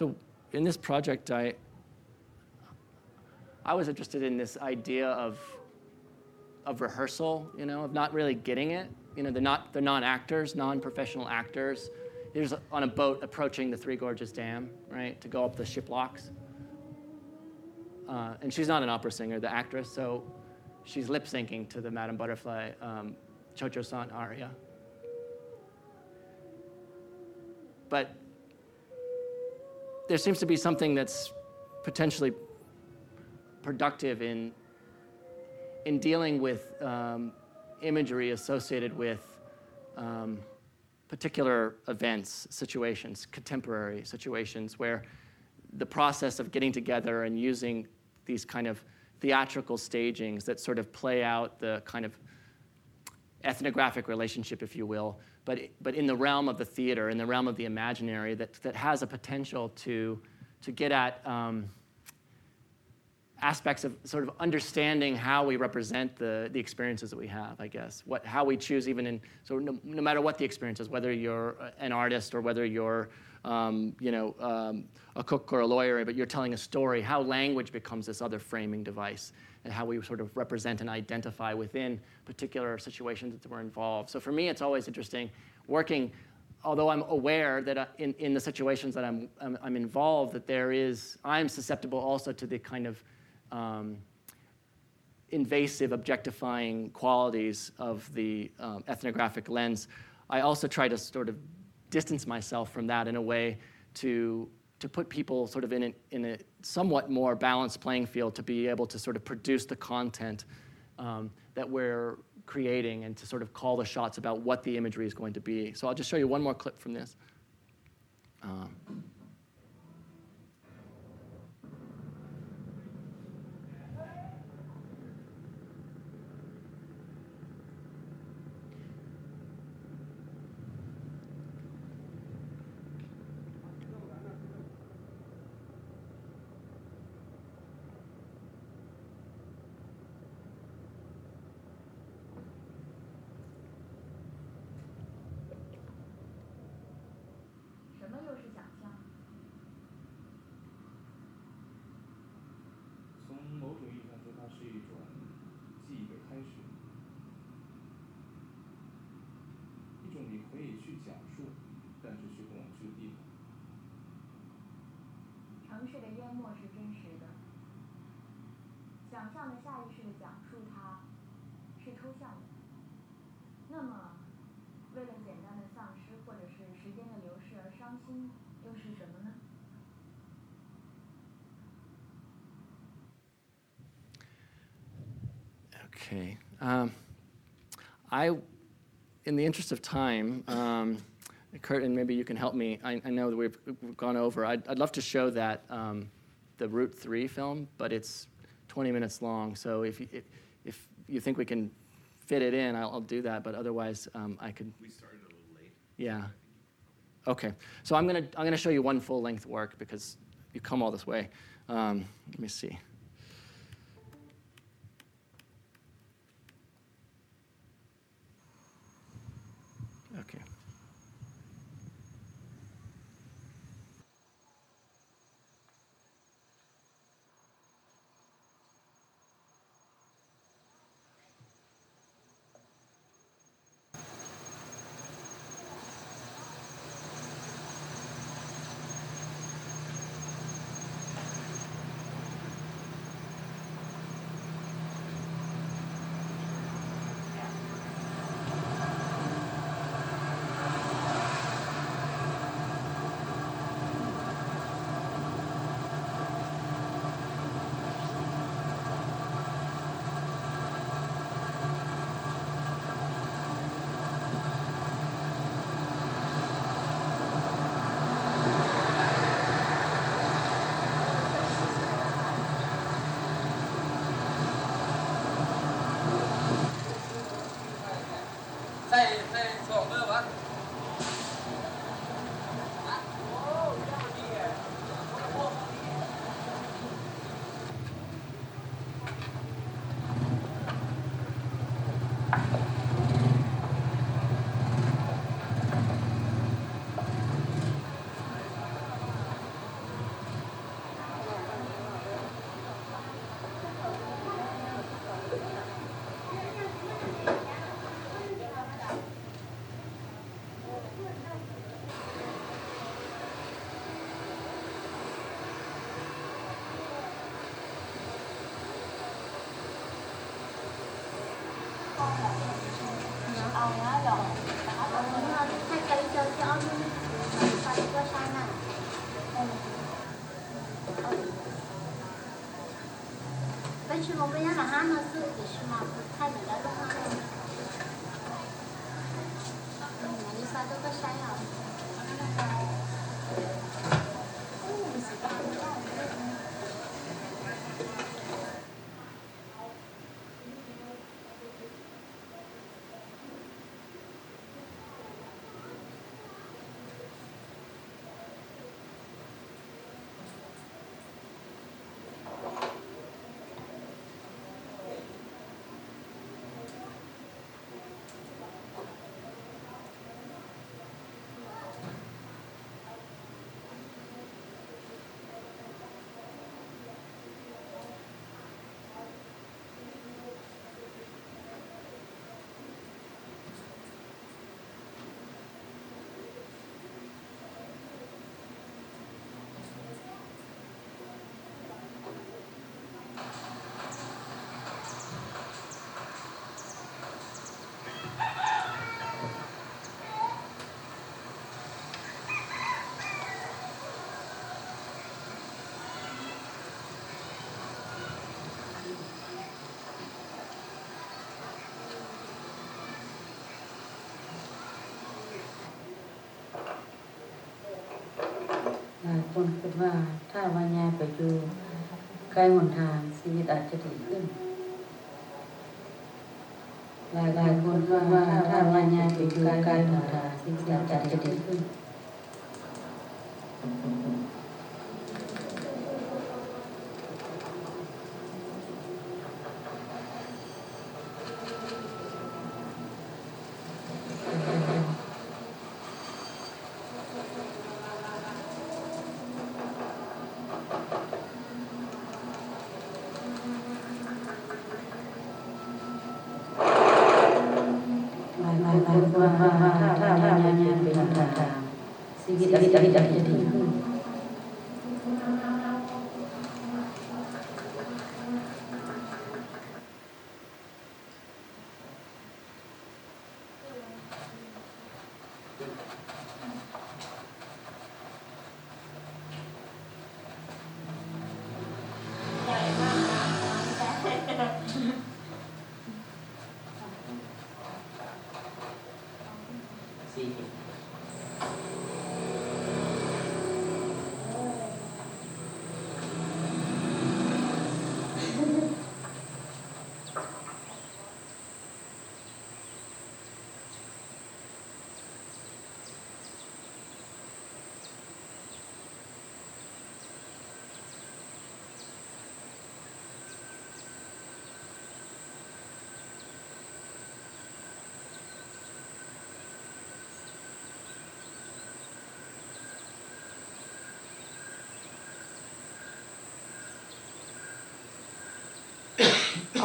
So in this project, I I was interested in this idea of of rehearsal, you know, of not really getting it. You know, they're not they're non-actors, non-professional actors. There's on a boat approaching the Three Gorges Dam, right, to go up the ship locks. Uh, and she's not an opera singer, the actress, so she's lip syncing to the Madame Butterfly um, Cio-Cio-San aria. But there seems to be something that's potentially productive in in dealing with um, imagery associated with um, particular events, situations, contemporary situations, where the process of getting together and using these kind of theatrical stagings that sort of play out the kind of ethnographic relationship, if you will, but, but in the realm of the theater, in the realm of the imaginary, that, that has a potential to, to get at um, aspects of sort of understanding how we represent the, the experiences that we have, I guess. What, how we choose, even in, so no, no matter what the experience is, whether you're an artist or whether you're, um, you know, um, a cook or a lawyer, but you're telling a story, how language becomes this other framing device and how we sort of represent and identify within particular situations that we're involved. So for me, it's always interesting working, although I'm aware that uh, in, in the situations that I'm, I'm, I'm involved, that there is, I'm susceptible also to the kind of um, invasive, objectifying qualities of the um, ethnographic lens. I also try to sort of distance myself from that in a way to to put people sort of in a, in a somewhat more balanced playing field to be able to sort of produce the content um, that we're creating and to sort of call the shots about what the imagery is going to be. So I'll just show you one more clip from this. Um, Okay. Um, I, in the interest of time, um, Kurt, and maybe you can help me. I, I know that we've, we've, gone over. I'd, I'd, love to show that um, the Route Three film, but it's 20 minutes long. So if you, if, if you think we can fit it in, I'll, I'll do that. But otherwise, um, I could. We started a little late. Yeah. Okay. So I'm gonna I'm gonna show you one full length work because you come all this way. Um, let me see. คนคิดว่าถ้าวันยาไปอยู่ใกล้หนทางชีวิตอาจจะดีขึ้น หลายหลายคนคิดว่าถ้าวันยาไปอยู่ใกล้หนทางชีวิตอาจจะดีขึ้น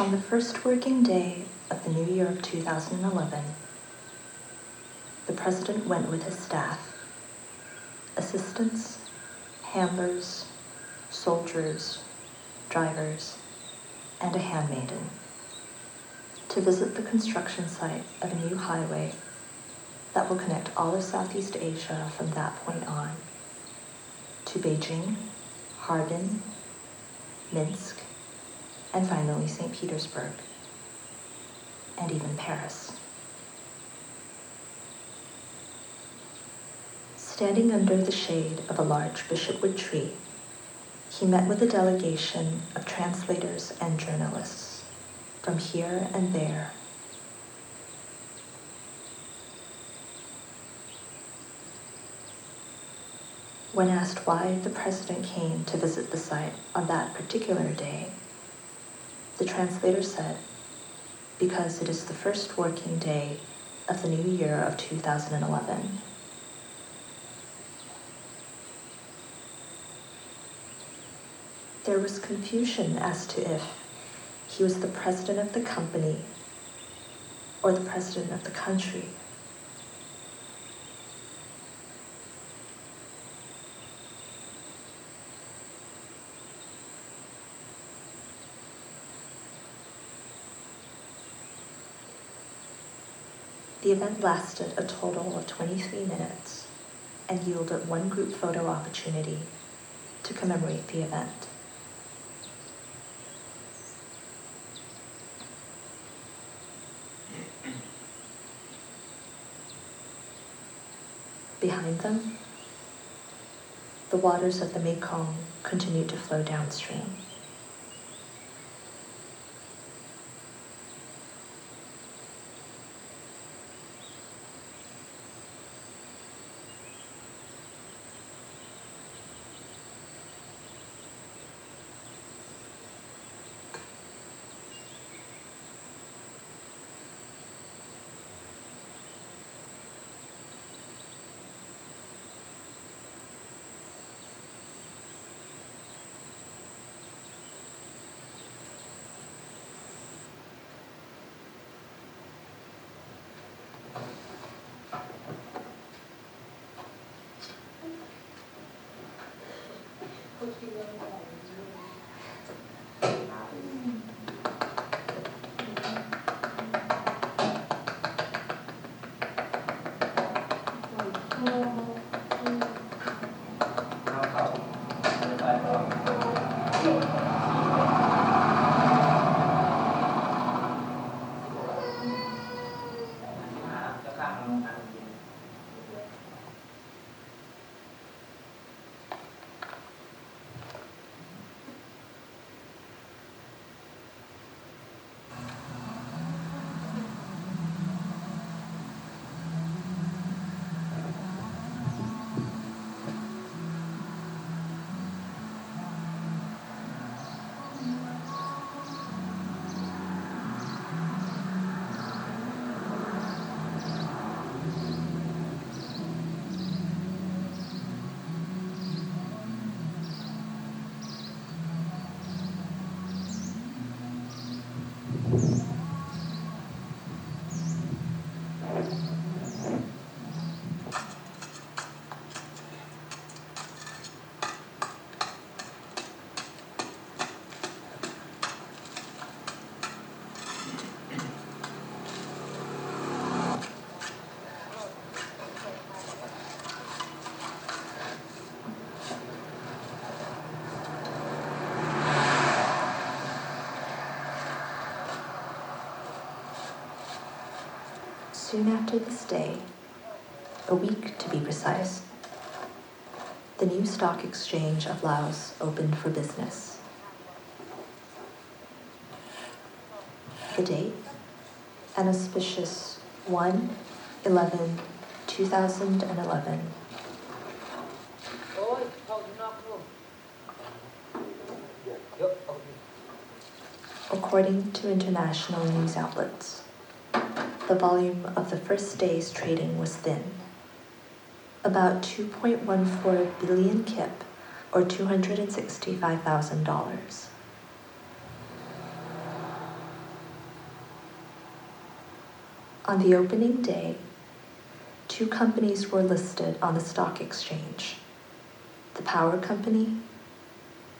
On the first working day of the new year of 2011, the President went with his staff, assistants, handlers, soldiers, drivers, and a handmaiden, to visit the construction site of a new highway that will connect all of Southeast Asia from that point on to Beijing, Harbin, Minsk, St. Petersburg, and even Paris. Standing under the shade of a large bishopwood tree, he met with a delegation of translators and journalists from here and there. When asked why the president came to visit the site on that particular day, the translator said, because it is the first working day of the new year of 2011. There was confusion as to if he was the president of the company or the president of the country. The event lasted a total of 23 minutes and yielded one group photo opportunity to commemorate the event. Behind them, the waters of the Mekong continued to flow downstream. Soon after this day, a week to be precise, the new stock exchange of Laos opened for business. The date? An auspicious 1 11 2011. According to international news outlets the volume of the first day's trading was thin. About 2.14 billion kip, or $265,000. On the opening day, two companies were listed on the stock exchange the power company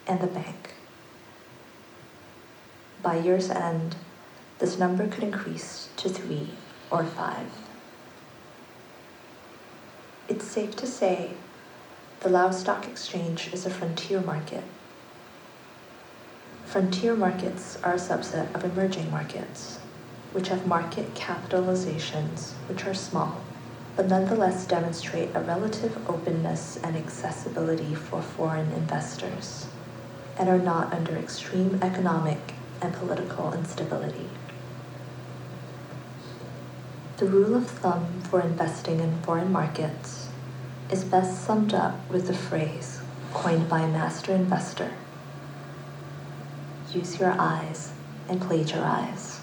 and the bank. By year's end, this number could increase to three or five. It's safe to say the Laos Stock Exchange is a frontier market. Frontier markets are a subset of emerging markets, which have market capitalizations which are small, but nonetheless demonstrate a relative openness and accessibility for foreign investors, and are not under extreme economic and political instability. The rule of thumb for investing in foreign markets is best summed up with the phrase coined by a master investor use your eyes and plagiarize.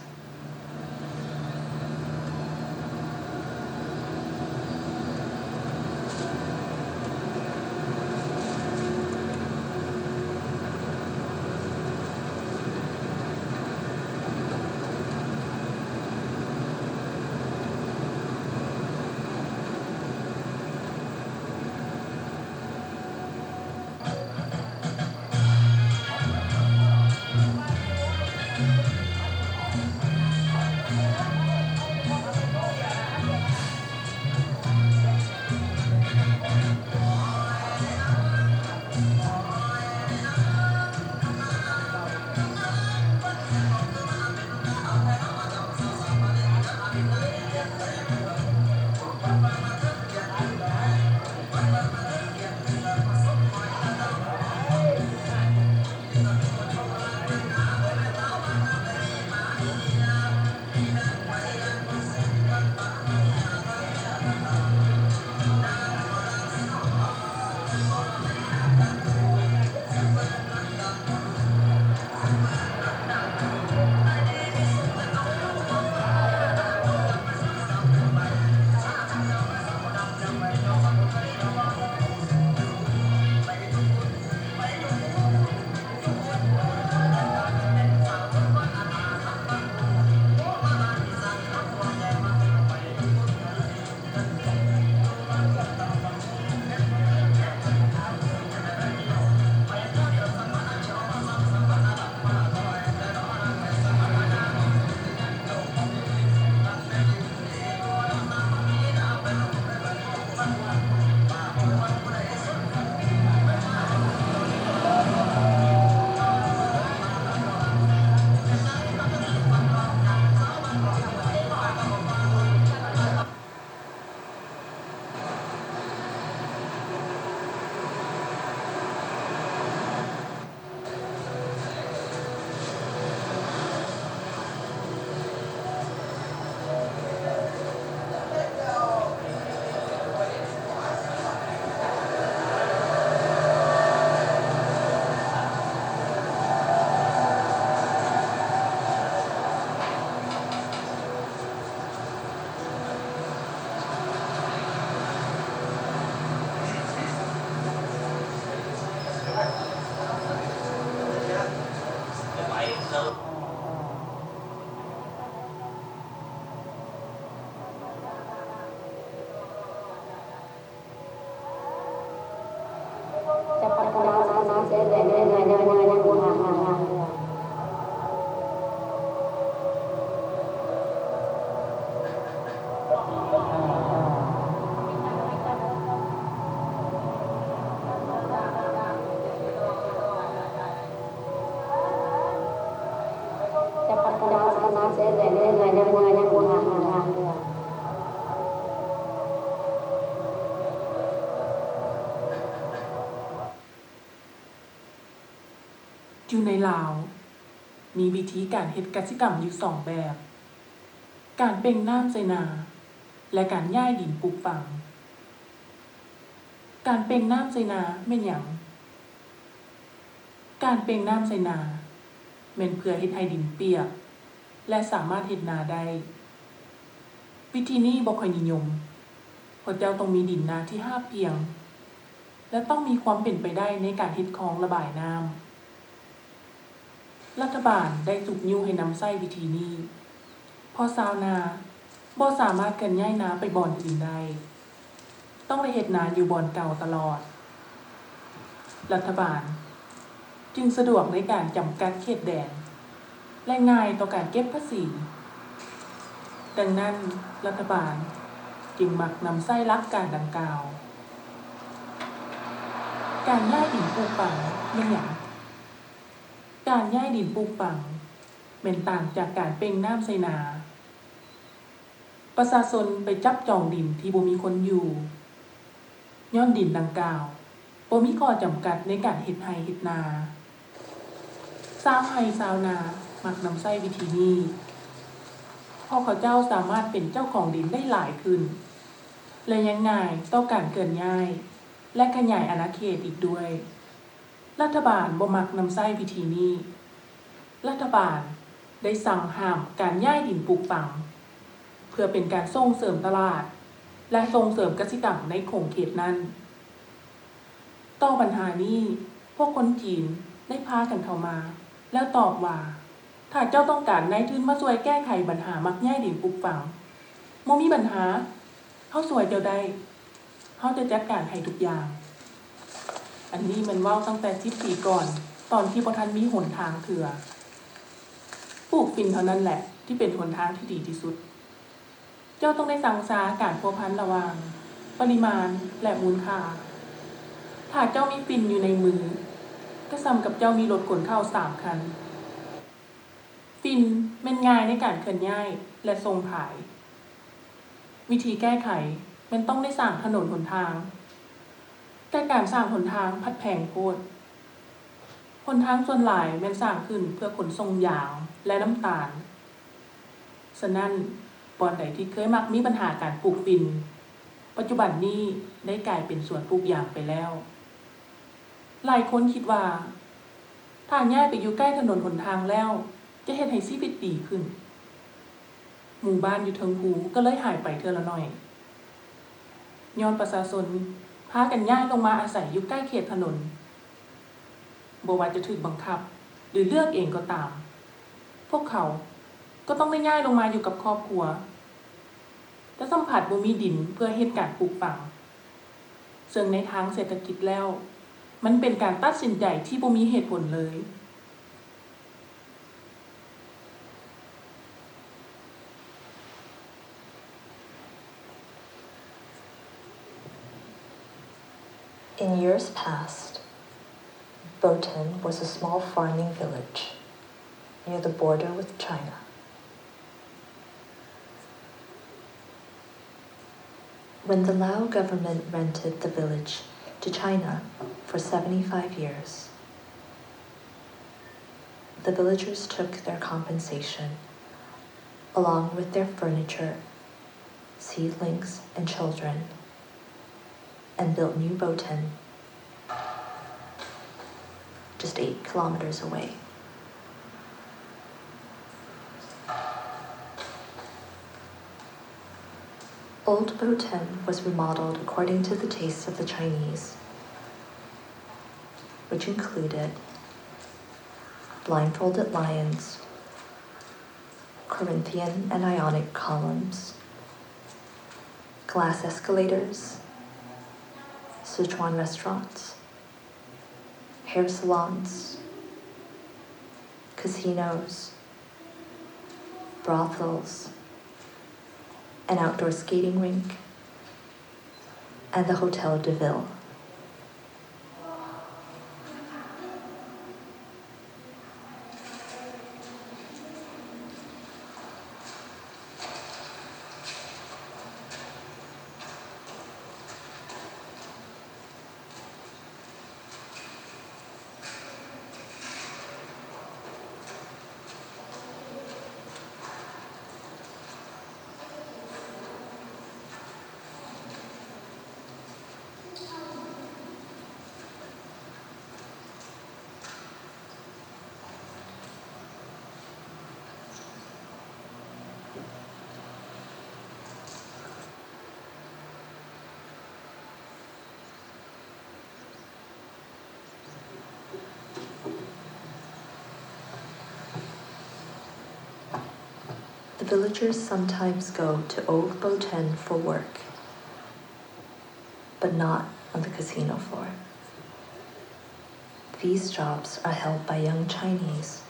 Allah Allah Allah มีวิธีการเฮ็ดกสิกรรมอยู่สองแบบ การเป่งน้ำใส่นา และการย่ายดินปลูกฝัง การเป่งน้ำใส่นาแม่นหยัง การเป่งน้ำใส่นาแม่นเพื่อเฮ็ดให้ดินเปียก และสามารถเฮ็ดนาได้ วิธีนี้บ่ค่อยนิยมเพราะเจ้าต้องมีดินนาที่ห้าเปียง และต้องมีความเป็นไปได้ในการเฮ็ดคลองระบายน้ำ รัฐบาลได้จุกยิ้วให้นำไส้วิธีนี้พอซาวนาบ่สามารถเกินย้ายนาไปบ่อนอื่นได้ต้องไปเฮ็ดนาอยู่บ่อนเก่าตลอด รัฐบาล จึงสะดวกในการจำกัดเขตแดน และง่ายต่อการเก็บภาษี ดังนั้นรัฐบาลจึงมักนำไส้ลักการดังกล่าว การย้ายดินปลูกฝังแม่นหยัง การย้ายดินปลูกฝังเป็นต่างจากการเป่งน้ำใส่นา ประชาชนไปจับจองดินที่บ่มีคนอยู่ย้อนดินดังกล่าวบ่มีข้อจำกัดในการเฮ็ดไร่เฮ็ดนาชาวไร่ชาวนามักนำใช้วิธีนี้พราะเขาเจ้าสามารถเป็นเจ้าของดินได้หลายขึ้น และยังง่ายต่อการเกินย้าย และขยายอาณาเขตอีกด้วย รัฐบาลบ่มักนำไส้วิธีนี้ รัฐบาลได้สั่งห้ามการย้ายดินปลูกฝัง เพื่อเป็นการส่งเสริมตลาด และส่งเสริมกสิกรรมในโขงเขตนั้นต่อปัญหานี้ พวกคนจีนได้พากันเข้ามา แล้วตอบว่า ถ้าเจ้าต้องการนายทุนมาช่วยแก้ไขปัญหามักย้ายดินปลูกฝังบ่มีปัญหาเฮาช่วยเจ้าได้เฮาจะจัดการให้ทุกอย่าง อันนี้มันว้าตั้งแต่สิบปีก่อน ตอนที่บ่ทันมีหนทางเถื่อปลูกฝิ่นเท่านั้นแหละ ที่เป็นหนทางที่ดีที่สุด เจ้าต้องได้สังสาการพัวพันระวาง ปริมาณและมูลค่าถ้าเจ้ามีฝิ่นอยู่ในมือ ก็ซ้ำกับเจ้ามีรถขนข้าวสามคันฝิ่นแม่นง่ายในการเคลื่อนย้ายและทรงขาย วิธีแก้ไขมันต้องได้สร้างถนนหนทาง แต่การสร้างหนทางพัดแพงโพดหนทางส่วนหลายแมันสร้างขึ้นเพื่อขนส่งยางและน้ำตาล ฉะนั้นบอนใดที่เคยมักมีปัญหาการปลูกฝิ่นปัจจุบันนี้ได้กลายเป็นสวนปลูกยางไปแล้ว หลายคนคิดว่า ถ้าย้ายไปอยู่ใกล้ถนนหนทางแล้ว จะเฮ็ดให้ชีวิตดีขึ้น หมู่บ้านอยู่เทิงภูก็เลยหายไปเทื่อละหน่อยย้อนประชาชน พากันย้ายลงมาอาศัยอยู่ใกล้เขตถนนบว่าจะถูกบังคับ หรือเลือกเองก็ตาม พวกเขาก็ต้องได้ย้ายลงมาอยู่กับครอบครัวและสัมผัสบ่มีดินเพื่อเหตุการปลูกฝังซึ่งในทางเศรษฐกิจแล้ว มันเป็นการตัดสินใจที่บ่มีเหตุผลเลย In years past, Boten was a small farming village near the border with China. When the Lao government rented the village to China for 75 years, the villagers took their compensation along with their furniture, seedlings, and children and built New Boten just eight kilometers away. Old Boten was remodeled according to the tastes of the Chinese, which included blindfolded lions, Corinthian and Ionic columns, glass escalators, Sichuan restaurants, hair salons, casinos, brothels, an outdoor skating rink, and the Hotel de Ville. The villagers sometimes go to Old Boten for work, but not on the casino floor. These jobs are held by young Chinese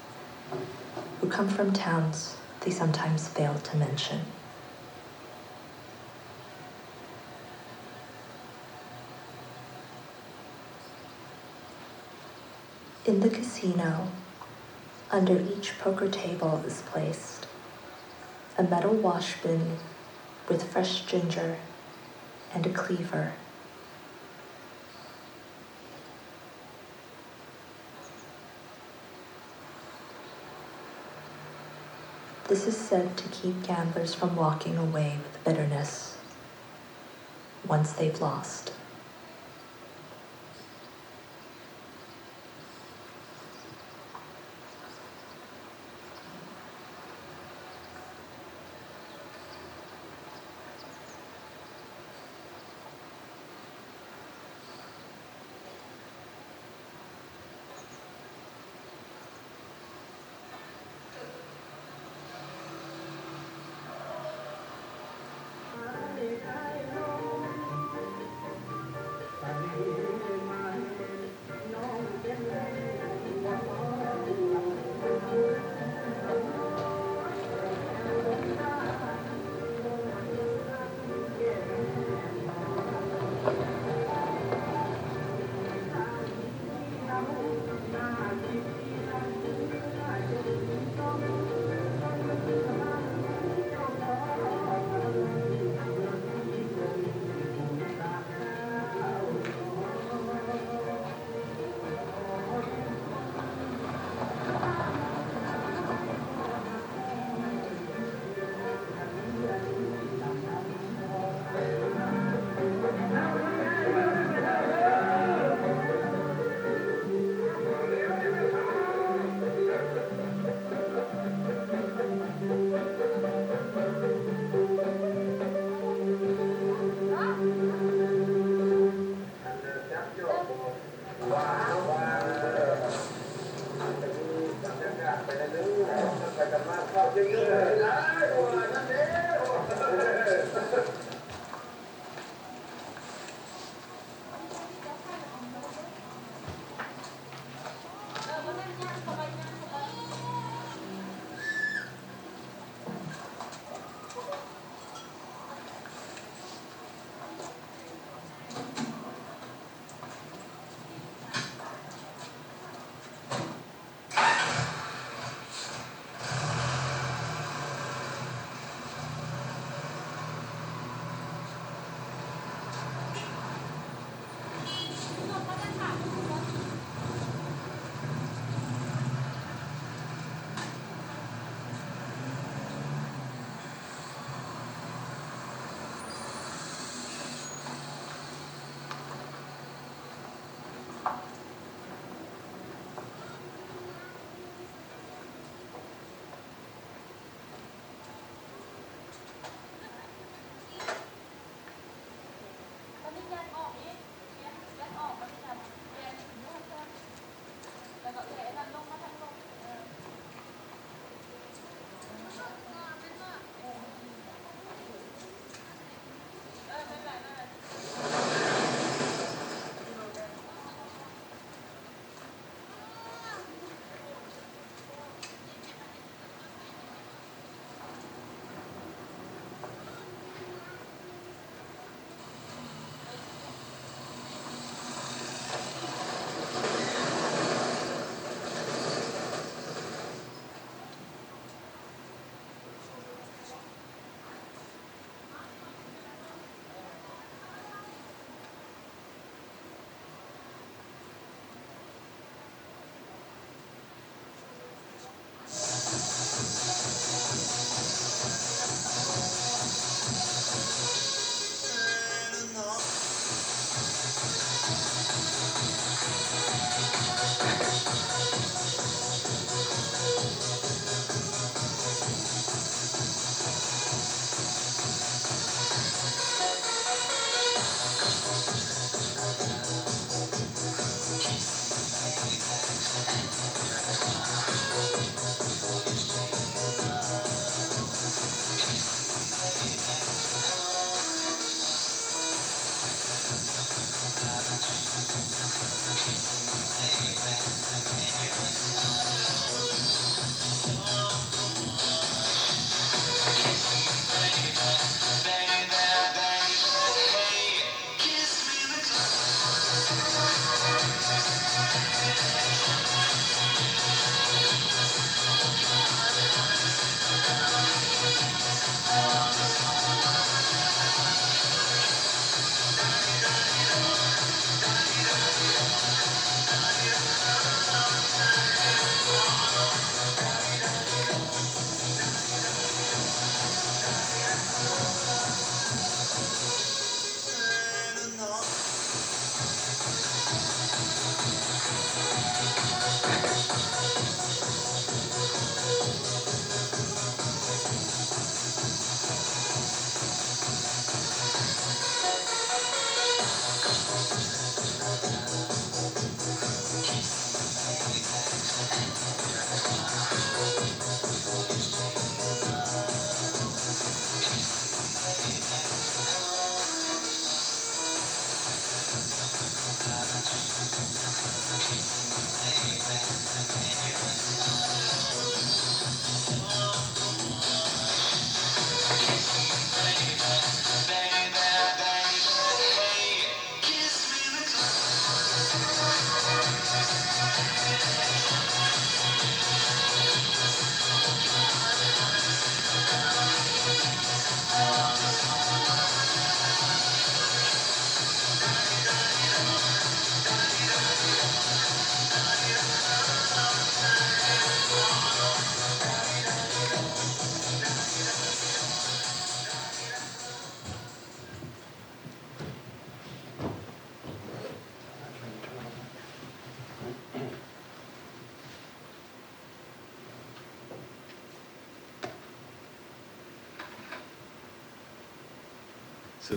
who come from towns they sometimes fail to mention. In the casino, under each poker table is placed a metal washbin with fresh ginger and a cleaver. This is said to keep gamblers from walking away with bitterness once they've lost.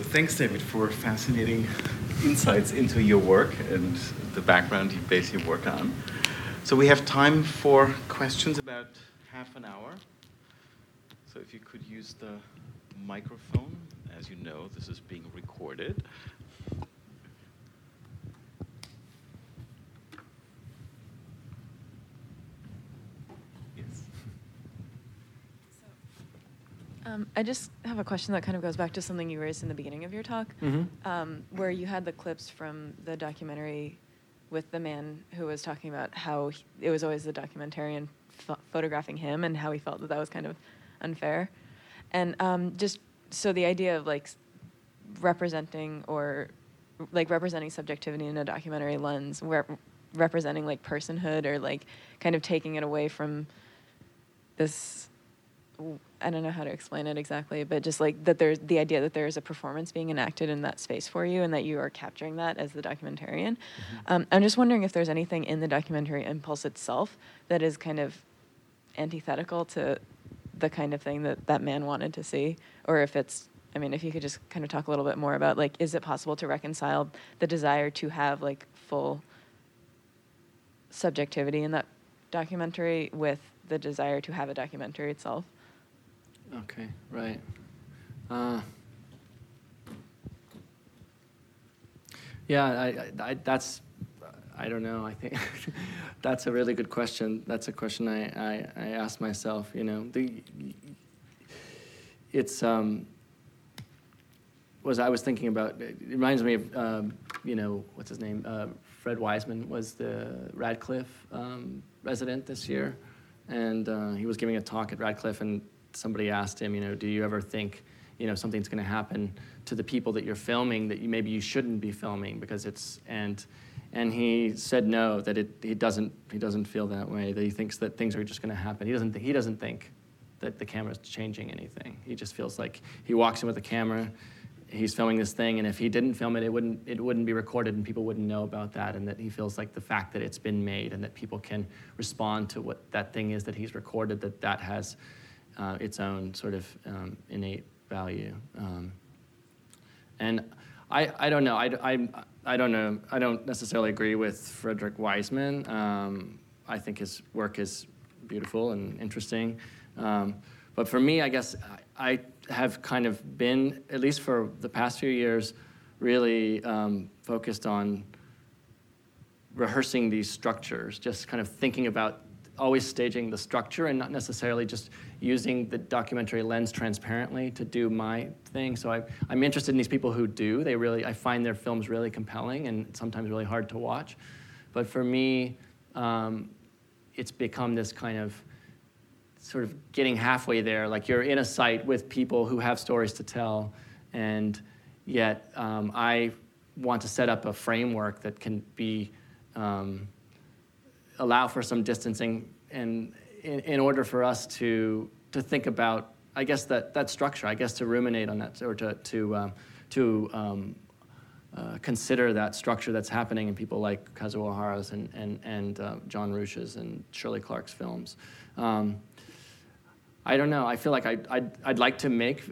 Thanks, David, for fascinating insights into your work and the background you base your work on. So we have time for questions about half an hour. So if you could use the microphone, as you know, this is being recorded. Um, I just have a question that kind of goes back to something you raised in the beginning of your talk, Mhm. um, where you had the clips from the documentary with the man who was talking about how he, it was always the documentarian ph- photographing him and how he felt that that was kind of unfair. And um, just so the idea of like representing or like representing subjectivity in a documentary lens, where representing like personhood or like kind of taking it away from this I don't know how to explain it exactly, but just like that there's the idea that there is a performance being enacted in that space for you and that you are capturing that as the documentarian. Um, I'm just wondering if there's anything in the documentary impulse itself that is kind of antithetical to the kind of thing that that man wanted to see, or if it's, I mean, if you could just kind of talk a little bit more about like, is it possible to reconcile the desire to have like full subjectivity in that documentary with the desire to have a documentary itself? Okay, right. Uh, yeah, I, I, that's, I don't know. I think [laughs] that's a really good question. That's a question I, I, I ask myself. You know, the, it's um, was I was thinking about. It reminds me of um, you know what's his name. Uh, Fred Wiseman was the Radcliffe um, resident this year, and uh, he was giving a talk at Radcliffe, and somebody asked him, you know, do you ever think, you know, something's going to happen to the people that you're filming that you maybe you shouldn't be filming because it's and and he said no, that it he doesn't he doesn't feel that way. That he thinks that things are just going to happen. He doesn't think he doesn't think that the camera's changing anything. He just feels like he walks in with a camera, he's filming this thing, and if he didn't film it, it wouldn't it wouldn't be recorded, and people wouldn't know about that. And that he feels like the fact that it's been made and that people can respond to what that thing is that he's recorded, that that has uh, its own sort of um, innate value. Um, and I, I don't know. I, I, I don't know. I don't necessarily agree with Frederick Wiseman. Um, I think his work is beautiful and interesting. Um, but for me, I guess I, I have kind of been, at least for the past few years, really um, focused on rehearsing these structures, just kind of thinking about always staging the structure and not necessarily just using the documentary lens transparently to do my thing. So I, I'm interested in these people who do. They really, I find their films really compelling and sometimes really hard to watch. But for me, um, it's become this kind of sort of getting halfway there. Like you're in a site with people who have stories to tell, and yet um, I want to set up a framework that can be um, allow for some distancing and in, in order for us to to think about I guess that that structure I guess to ruminate on that or to to um, to um, uh, consider that structure that's happening in people like Kazuo Hara's and and and uh, Jean Rouch's and Shirley Clarke's films. Um, I don't know. I feel like I, I'd, I'd like to make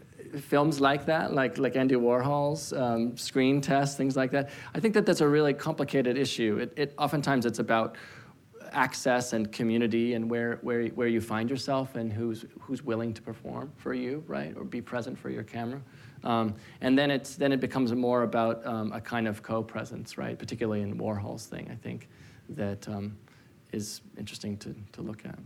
films like that, like, like Andy Warhol's um, screen test, things like that. I think that that's a really complicated issue. It, it, oftentimes it's about access and community and where, where, where you find yourself and who's, who's willing to perform for you, right, or be present for your camera. Um, and then, it's, then it becomes more about um, a kind of co-presence, right, particularly in Warhol's thing, I think, that um, is interesting to, to look at.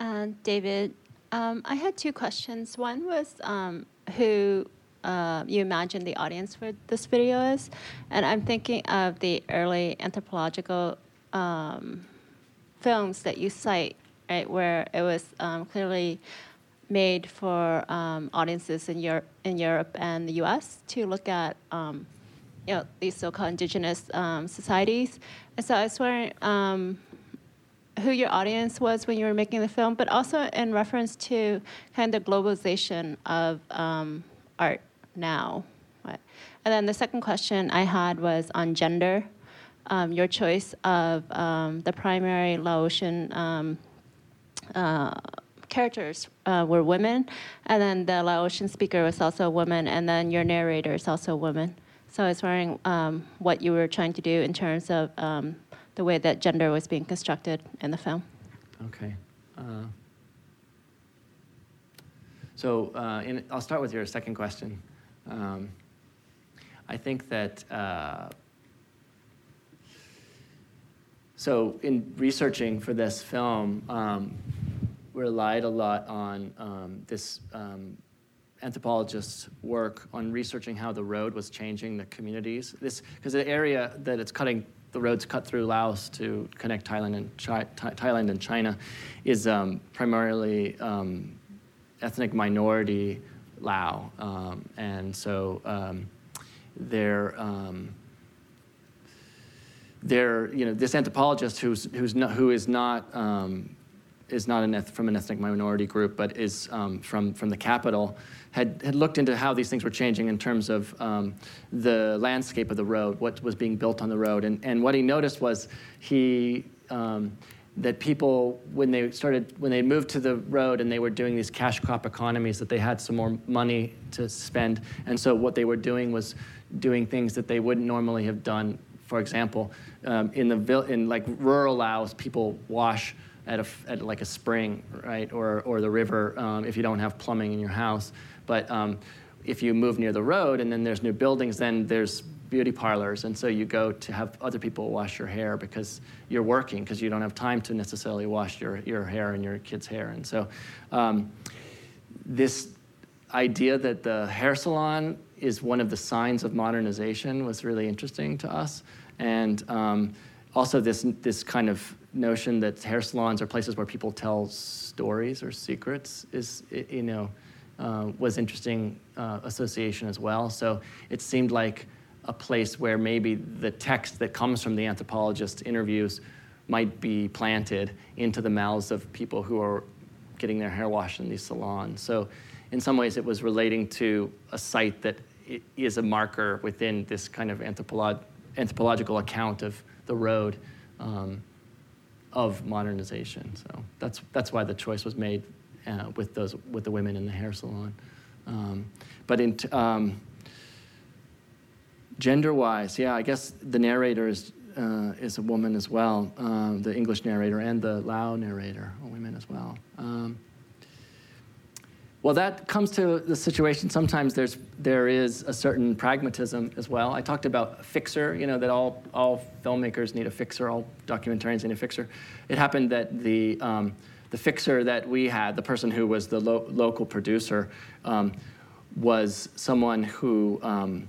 Uh, David, um, I had two questions. One was um, who uh, you imagine the audience for this video is, and I'm thinking of the early anthropological um, films that you cite, right, where it was um, clearly made for um, audiences in Europe, in Europe and the U.S. to look at, um, you know, these so-called indigenous um, societies. And so I was wondering um, who your audience was when you were making the film, but also in reference to kind of the globalization of art now. Right? And then the second question I had was on gender. Um, your choice of um, the primary Laotian um, uh, characters uh, were women, and then the Laotian speaker was also a woman, and then your narrator is also a woman. So I was wondering um, what you were trying to do in terms of um, the way that gender was being constructed in the film. Okay. Uh, so uh, in, I'll start with your second question. Um, I think that uh, so in researching for this film, um, relied a lot on um, this um, anthropologist's work on researching how the road was changing the communities. This because the area that it's cutting the roads cut through Laos to connect Thailand and Chi- Thailand and China is um, primarily um, ethnic minority Lao, um, and so um, they're um, you know this anthropologist who's who's not, who is not um, is not an eth- from an ethnic minority group, but is um, from from the capital, had had looked into how these things were changing in terms of um, the landscape of the road, what was being built on the road, and and what he noticed was he. That people, when they started, when they moved to the road and they were doing these cash crop economies, that they had some more money to spend, and so what they were doing was doing things that they wouldn't normally have done. For example, um, in the vil- in like rural Laos, people wash at, a, at like a spring, right, or, or the river um, if you don't have plumbing in your house. But um, if you move near the road and then there's new buildings, then there's beauty parlors, and so you go to have other people wash your hair because you're working because you don't have time to necessarily wash your, your hair and your kid's hair. And so um, this idea that the hair salon is one of the signs of modernization was really interesting to us. And um, also this, this kind of notion that hair salons are places where people tell stories or secrets is, you know, uh, was interesting uh, association as well. So it seemed like a place where maybe the text that comes from the anthropologist interviews might be planted into the mouths of people who are getting their hair washed in these salons. So in some ways it was relating to a site that is a marker within this kind of anthropolog- anthropological account of the road. Um, of modernization. So that's, that's why the choice was made uh, with, those, with the women in the hair salon. Um, but in t- um, gender-wise, yeah, I guess the narrator is, uh, is a woman as well, um, the English narrator and the Lao narrator are women as well. Um, well, that comes to the situation. Sometimes there's there is a certain pragmatism as well. I talked about a fixer. You know that all all filmmakers need a fixer. All documentarians need a fixer. It happened that the um, the fixer that we had, the person who was the lo- local producer, um, was someone who um,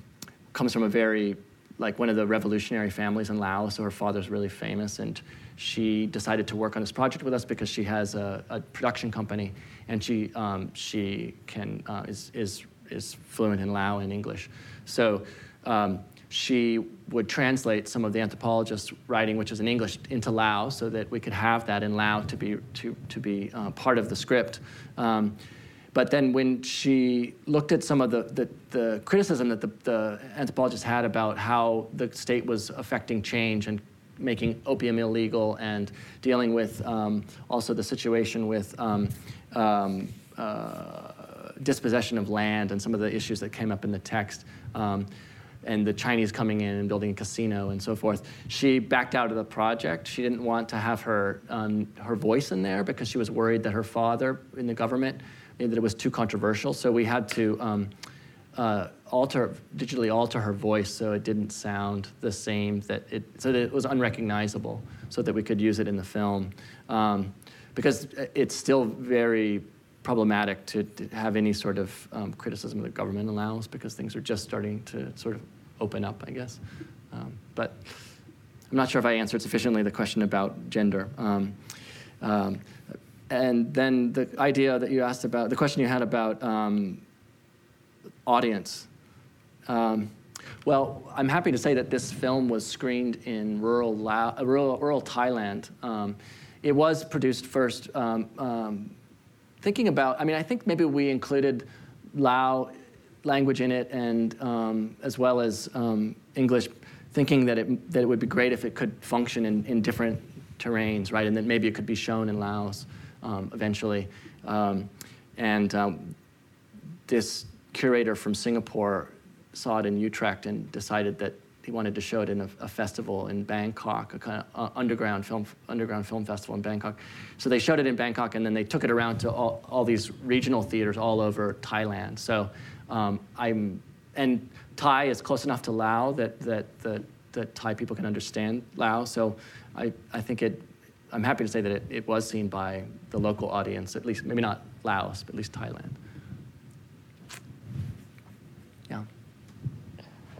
comes from a very like one of the revolutionary families in Laos. So her father's really famous, and she decided to work on this project with us because she has a, a production company and she um, she can uh, is is is fluent in Lao and English. So um, she would translate some of the anthropologist's writing, which is in English, into Lao, so that we could have that in Lao to be to to be uh, part of the script. Um, but then when she looked at some of the, the, the criticism that the, the anthropologist had about how the state was affecting change and making opium illegal and dealing with um, also the situation with um, um, uh, dispossession of land and some of the issues that came up in the text. Um, and the Chinese coming in and building a casino and so forth. She backed out of the project. She didn't want to have her um, her voice in there because she was worried that her father in the government that it was too controversial. So we had to um, uh, alter digitally alter her voice so it didn't sound the same that it so that it was unrecognizable so that we could use it in the film. Um, because it's still very problematic to, to have any sort of um, criticism the government allows because things are just starting to sort of open up, I guess. Um, but I'm not sure if I answered sufficiently the question about gender. Um, um and then the idea that you asked about, the question you had about um, audience. Um, well, I'm happy to say that this film was screened in rural, La- rural, rural Thailand it was produced first um, um, thinking about, I mean, I think maybe we included Lao language in it and um, as well as um, English, thinking that it, that it would be great if it could function in, in different terrains, right? And that maybe it could be shown in Laos. Um, eventually. Um, and um, this curator from Singapore saw it in Utrecht and decided that he wanted to show it in a, a festival in Bangkok, a kind of uh, underground film underground film festival in Bangkok. So they showed it in Bangkok, and then they took it around to all, all these regional theaters all over Thailand. So um, I'm and Thai is close enough to Lao that that that, that Thai people can understand Lao. So I, I think it. I'm happy to say that it, it was seen by the local audience, at least maybe not Laos, but at least Thailand. Yeah.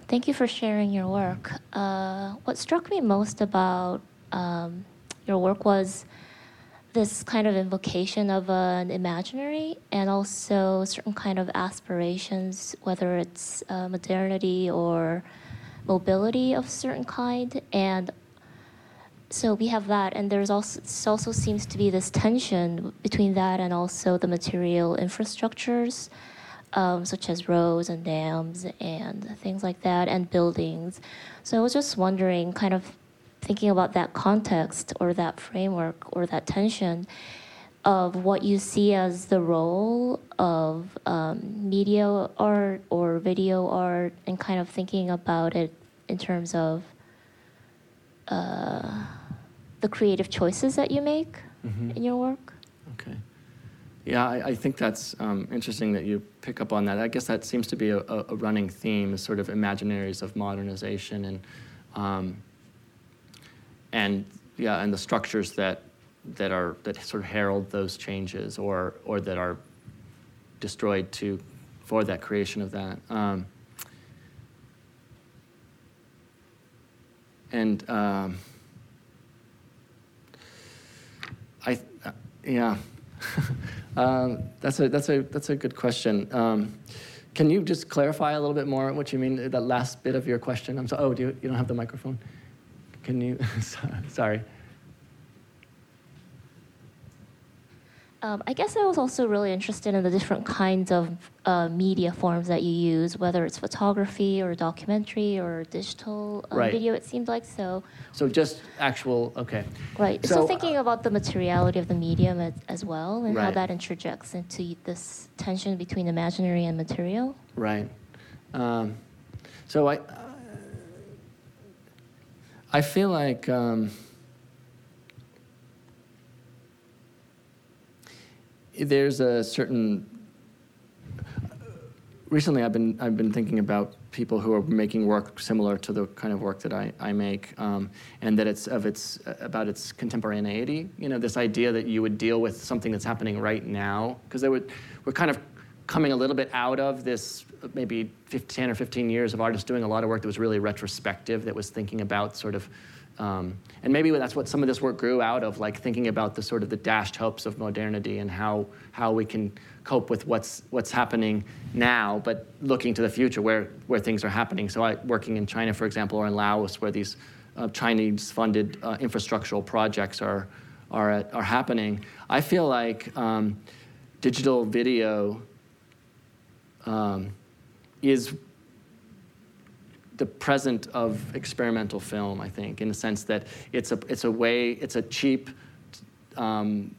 Thank you for sharing your work. Uh, what struck me most about um, your work was this kind of invocation of an imaginary and also certain kind of aspirations, whether it's uh, modernity or mobility of certain kind. And so we have that, and there's also also seems to be this tension between that and also the material infrastructures um, such as roads and dams and things like that, and buildings. So I was just wondering, kind of thinking about that context or that framework or that tension of what you see as the role of um, media art or video art, and kind of thinking about it in terms of uh, the creative choices that you make mm-hmm. in your work. Okay. Yeah, I, I think that's um, interesting that you pick up on that. I guess that seems to be a, a running theme, is sort of imaginaries of modernization and um, and yeah, and the structures that that are that sort of herald those changes or or that are destroyed to for that creation of that. Um, and um, I, uh, yeah. [laughs] Um, that's a that's a that's a good question. Um, can you just clarify a little bit more what you mean? That last bit of your question. I'm sorry. Oh, do you, you don't have the microphone? Can you? [laughs] sorry. Um, I guess I was also really interested in the different kinds of uh, media forms that you use, whether it's photography or documentary or digital um, right. video. It seemed like so. So just actual, okay. Right. So, so thinking uh, about the materiality of the medium as, as well, and right. how that interjects into this tension between imaginary and material. Right. Um, so I, I feel like. Um, there's a certain recently I've been I've been thinking about people who are making work similar to the kind of work that I, I make, um, and that it's of its about its contemporaneity. You know, this idea that you would deal with something that's happening right now, because they would we're kind of coming a little bit out of this maybe 15 or 15 years of artists doing a lot of work that was really retrospective, that was thinking about sort of um, and maybe that's what some of this work grew out of, like thinking about the sort of the dashed hopes of modernity and how, how we can cope with what's, what's happening now, but looking to the future where, where things are happening. So I, working in China, for example, or in Laos, where these uh, Chinese-funded uh, infrastructural projects are, are, at, are happening, I feel like um, digital video um, is the present of experimental film, I think, in the sense that it's a, it's a way, it's a cheap, um,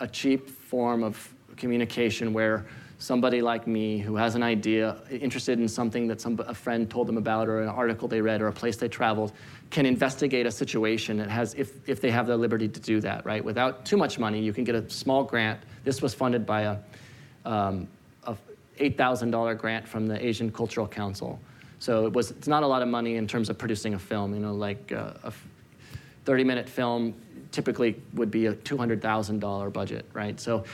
a cheap form of communication where somebody like me who has an idea, interested in something that some, a friend told them about or an article they read or a place they traveled, can investigate a situation that has, if, if they have the liberty to do that, right? Without too much money, you can get a small grant. This was funded by a, um, a $8,000 grant from the Asian Cultural Council. So it was, it's not a lot of money in terms of producing a film. You know, like uh, a 30-minute film typically would be a $200,000 budget, right? So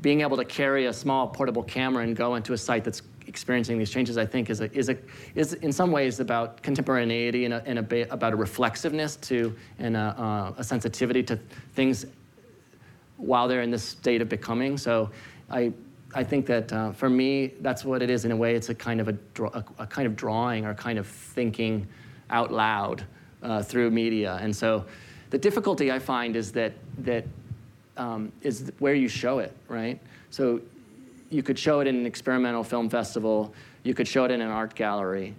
being able to carry a small portable camera and go into a site that's experiencing these changes, I think, is a, is a, is in some ways about contemporaneity and, a, and a, about a reflexiveness to and a, uh, a sensitivity to things while they're in this state of becoming. So I I think that uh, for me, that's what it is in a way. It's a kind of a, a, a kind of drawing or kind of thinking out loud uh, through media. And so the difficulty I find is that that um, is where you show it, right? So you could show it in an experimental film festival, you could show it in an art gallery,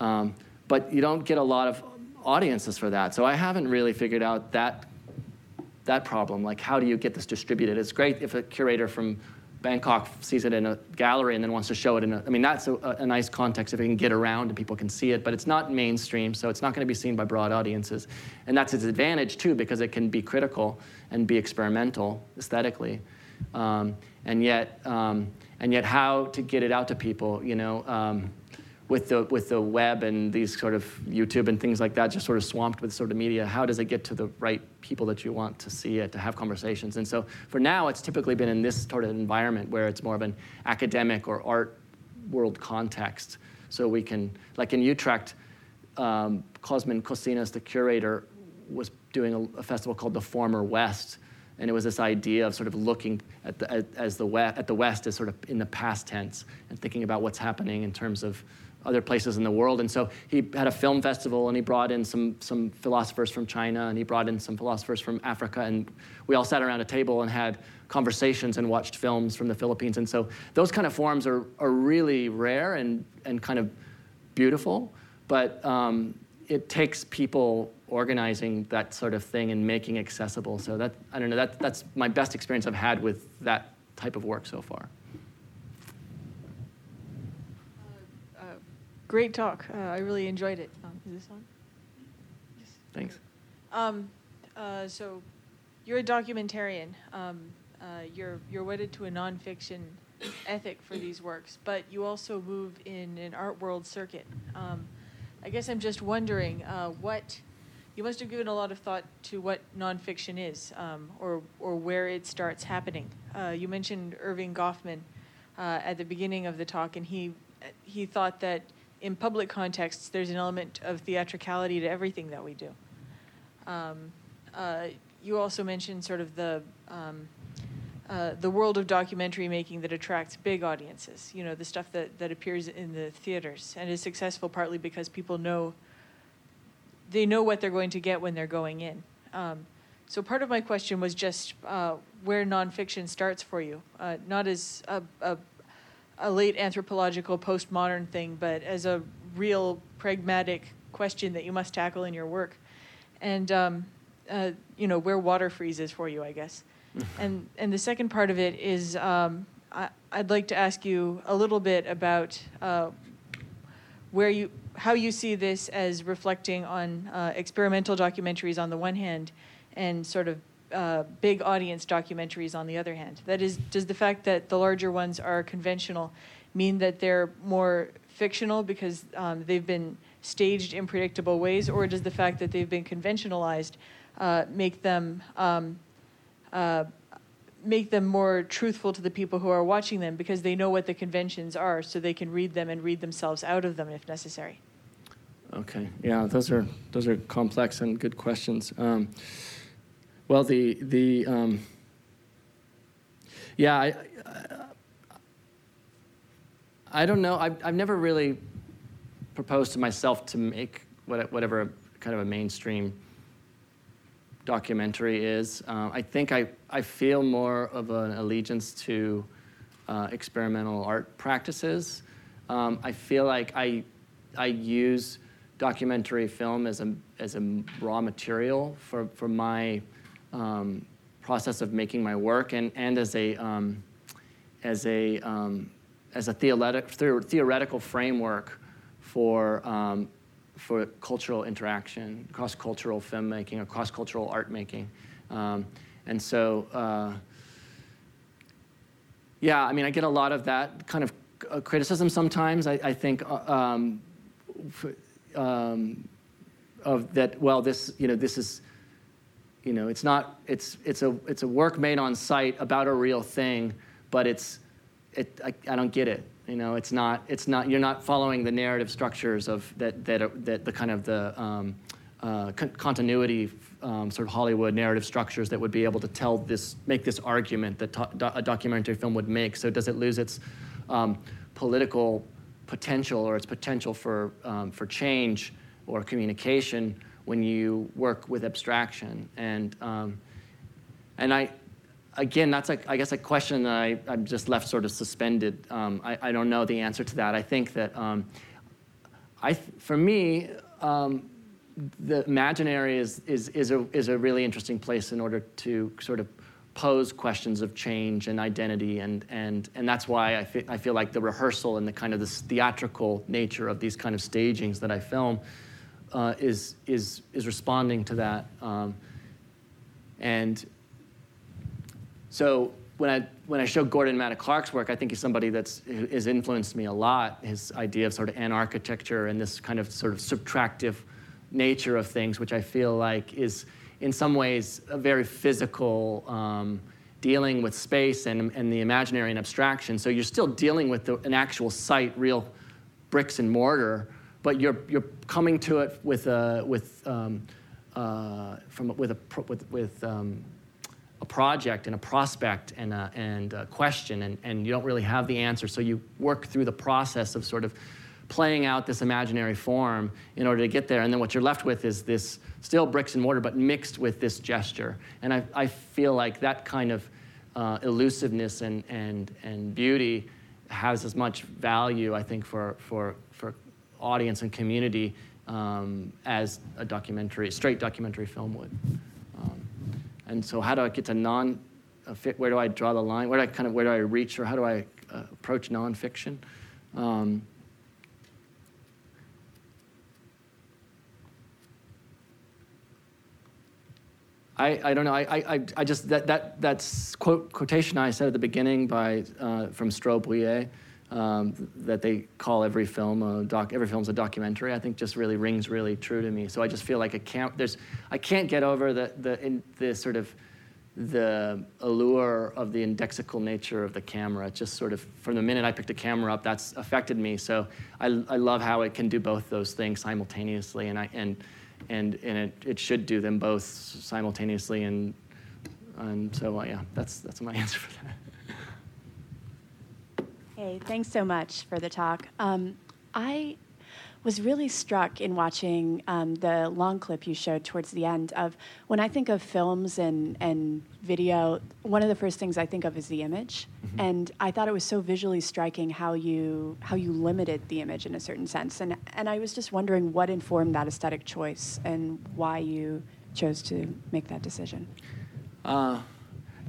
um, but you don't get a lot of audiences for that. So I haven't really figured out that that problem. Like, how do you get this distributed? It's great if a curator from Bangkok sees it in a gallery and then wants to show it in a. I mean, that's a, a nice context if it can get around and people can see it, but it's not mainstream, so it's not going to be seen by broad audiences. And that's its advantage, too, because it can be critical and be experimental aesthetically. Um, and yet, um, and yet, how to get it out to people, you know. Um, with the with the web and these sort of YouTube and things like that, just sort of swamped with sort of media. How does it get to the right people that you want to see it to have conversations? And so for now, it's typically been in this sort of environment where it's more of an academic or art world context. So we can, like in Utrecht, um, Cosmin Costinaș, the curator, was doing a, a festival called the Former West, and it was this idea of sort of looking at the, as the West, at the West as sort of in the past tense and thinking about what's happening in terms of other places in the world. And so he had a film festival and he brought in some, some philosophers from China and he brought in some philosophers from Africa. And we all sat around a table and had conversations and watched films from the Philippines. And so those kind of forums are, are really rare and, and kind of beautiful. But um, it takes people organizing that sort of thing and making accessible. So that, I don't know, that, that's my best experience I've had with that type of work so far. Great talk. Uh, I really enjoyed it. Um, is this on? Yes. Thanks. Um, uh, so, you're a documentarian. Um, uh, you're you're wedded to a nonfiction ethic for these works, but you also move in an art world circuit. Um, I guess I'm just wondering uh, what you must have given a lot of thought to what nonfiction is, um, or or where it starts happening. Uh, you mentioned Erving Goffman uh, at the beginning of the talk, and he he thought that in public contexts, there's an element of theatricality to everything that we do. Um, uh, you also mentioned sort of the um, uh, the world of documentary making that attracts big audiences. You know, the stuff that that appears in the theaters and is successful partly because people know they know what they're going to get when they're going in. Um, so part of my question was just uh, where nonfiction starts for you, uh, not as a, a a late anthropological postmodern thing, but as a real pragmatic question that you must tackle in your work, and um, uh, you know where water freezes for you, I guess. [laughs] and and the second part of it is um, I, would like to ask you a little bit about uh, where you how you see this as reflecting on uh, experimental documentaries on the one hand, and sort of uh, big audience documentaries on the other hand? That is, does the fact that the larger ones are conventional mean that they're more fictional because um, they've been staged in predictable ways, or does the fact that they've been conventionalized uh, make them um, uh, make them more truthful to the people who are watching them because they know what the conventions are, so they can read them and read themselves out of them if necessary? Okay, yeah, those are those are complex and good questions. Um, well, the the um, yeah, I, I don't know. I've I've never really proposed to myself to make whatever kind of a mainstream documentary is. Um, I think I I feel more of an allegiance to uh, experimental art practices. Um, I feel like I I use documentary film as a as a raw material for for my um, process of making my work and, and as a, um, as a, um, as a theoretic, theoretical framework for, um, for cultural interaction, cross-cultural filmmaking or cross-cultural art making. Um, and so, uh, yeah, I mean, I get a lot of that kind of uh, criticism sometimes. I, I think uh, um, um, of that. Well, this you know this is you know, it's not, it's, it's, a, it's a work made on site about a real thing, but it's, it, I, I don't get it. You know, it's not, it's not, you're not following the narrative structures of that, that, that the kind of the um, uh, con- continuity um, sort of Hollywood narrative structures that would be able to tell this, make this argument that to- a documentary film would make. So does it lose its um, political potential or its potential for, um, for change or communication when you work with abstraction. And, um, and I, again, that's like, I guess a question that I, I'm just left sort of suspended. Um, I, I don't know the answer to that. I think that um, I, for me, um, the imaginary is, is, is, a, is a really interesting place in order to sort of pose questions of change and identity. And, and, and that's why I, fe- I feel like the rehearsal and the kind of this theatrical nature of these kind of stagings that I film uh, is, is, is responding to that. Um, and so when I, when I show Gordon Matta Clark's work, I think he's somebody that's has influenced me a lot. His idea of sort of an architecture and this kind of sort of subtractive nature of things, which I feel like is in some ways a very physical um, dealing with space and, and the imaginary and abstraction. So you're still dealing with the, an actual site, real bricks and mortar, but you're, you're coming to it with a, with, um, uh, from, with, a, with, with um, a project and a prospect and a, and a question, and, and you don't really have the answer. So you work through the process of sort of playing out this imaginary form in order to get there. And then what you're left with is this still bricks and mortar, but mixed with this gesture. And I, I feel like that kind of uh, elusiveness and, and, and beauty has as much value, I think, for, for, for audience and community um, as a documentary, straight documentary film would. Um, and so, how do I get to non? Uh, where do I draw the line? Where do I kind of where do I reach, or how do I uh, approach nonfiction? Um, I, I don't know. I, I, I just that that that's quote quotation I said at the beginning by uh, from Straub-Huillet, um, that they call every film a doc. Every film's a documentary. I think just really rings really true to me. So I just feel like I can't. There's I can't get over the the in, the sort of the allure of the indexical nature of the camera. It just sort of from the minute I picked a camera up, that's affected me. So I I love how it can do both those things simultaneously, and I and and and it, it should do them both simultaneously and and so yeah that's that's my [laughs] answer for that hey thanks so much for the talk um, i was really struck in watching um, the long clip you showed towards the end of when I think of films and, and video, one of the first things I think of is the image. Mm-hmm. And I thought it was so visually striking how you how you limited the image in a certain sense. And and I was just wondering what informed that aesthetic choice and why you chose to make that decision. Uh,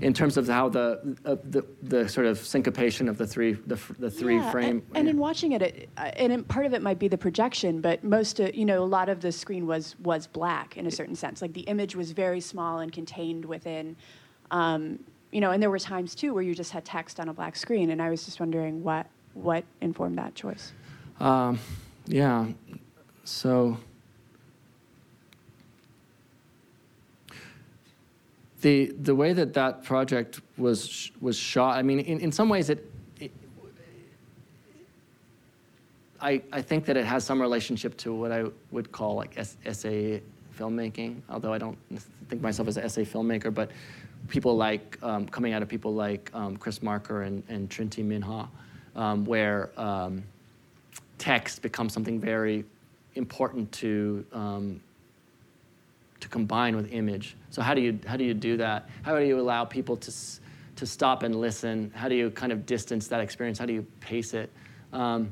in terms of how the, uh, the, the sort of syncopation of the three the, the three yeah, frame. And, and in watching it, it uh, and part of it might be the projection, but most of, you know a lot of the screen was was black in a certain sense. Like the image was very small and contained within. Um, you know, and there were times too where you just had text on a black screen, and I was just wondering what what informed that choice. Um, yeah, so the the way that that project was was shot, I mean, in, in some ways it, I I think that it has some relationship to what I would call like essay filmmaking, although I don't think myself as an essay filmmaker, but people like um, coming out of people like um, Chris Marker and, and Trinh Minh Ha, um, where um, text becomes something very important to um, to combine with image. So how do you how do you do that? How do you allow people to to stop and listen? How do you kind of distance that experience? How do you pace it? Um,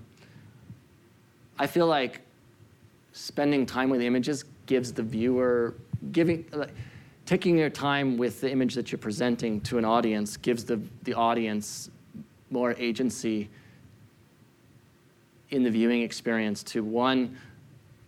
I feel like spending time with images gives the viewer giving. Like, taking your time with the image that you're presenting to an audience gives the, the audience more agency in the viewing experience to one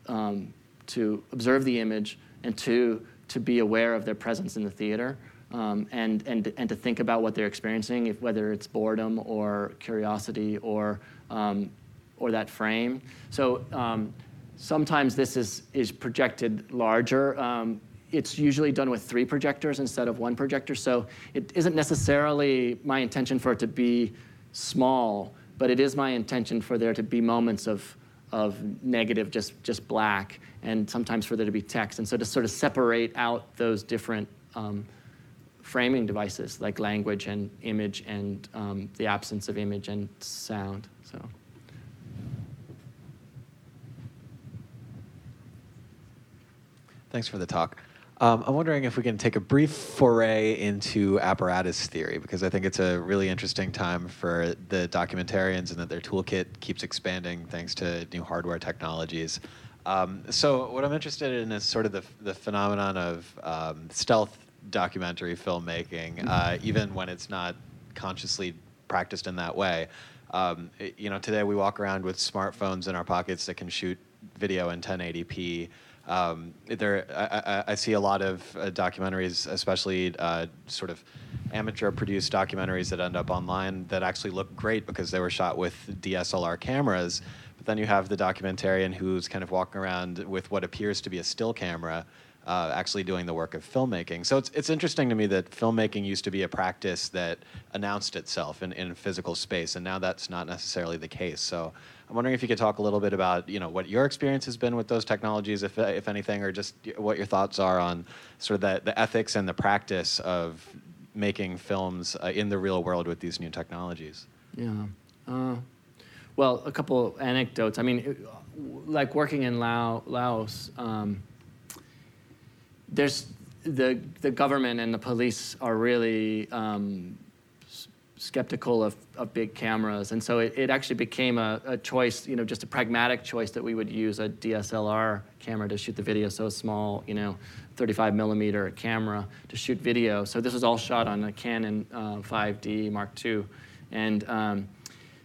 um, to observe the image and two, to be aware of their presence in the theater um, and, and, and to think about what they're experiencing, if, whether it's boredom or curiosity or, um, or that frame. So um, sometimes this is, is projected larger. Um, it's usually done with three projectors instead of one projector. So it isn't necessarily my intention for it to be small, but it is my intention for there to be moments of of negative, just, just black, and sometimes for there to be text. And so to sort of separate out those different um, framing devices like language and image and um, the absence of image and sound. So. Thanks for the talk. Um, I'm wondering if we can take a brief foray into apparatus theory because I think it's a really interesting time for the documentarians and that their toolkit keeps expanding thanks to new hardware technologies. Um, so what I'm interested in is sort of the, the phenomenon of um, stealth documentary filmmaking, uh, even when it's not consciously practiced in that way. Um, it- you know, today we walk around with smartphones in our pockets that can shoot video in 1080p. Um, there, I, I, see a lot of uh, documentaries, especially uh, sort of amateur-produced documentaries that end up online that actually look great because they were shot with DSLR cameras. But then you have the documentarian who's kind of walking around with what appears to be a still camera, uh, actually doing the work of filmmaking. So it's, it's interesting to me that filmmaking used to be a practice that announced itself in, in physical space, and now that's not necessarily the case. So I'm wondering if you could talk a little bit about you know what your experience has been with those technologies, if, if anything, or just what your thoughts are on sort of the, the ethics and the practice of making films uh, in the real world with these new technologies. Yeah. Uh, well, a couple anecdotes. I mean, it- like working in Lao, Laos, um, there's the the government and the police are really um, skeptical of, of big cameras, and so it, it actually became a, a choice, you know, just a pragmatic choice that we would use a DSLR camera to shoot the video, so a small, you know, 35 millimeter camera to shoot video. So this was all shot on a Canon uh, 5D Mark II, and um,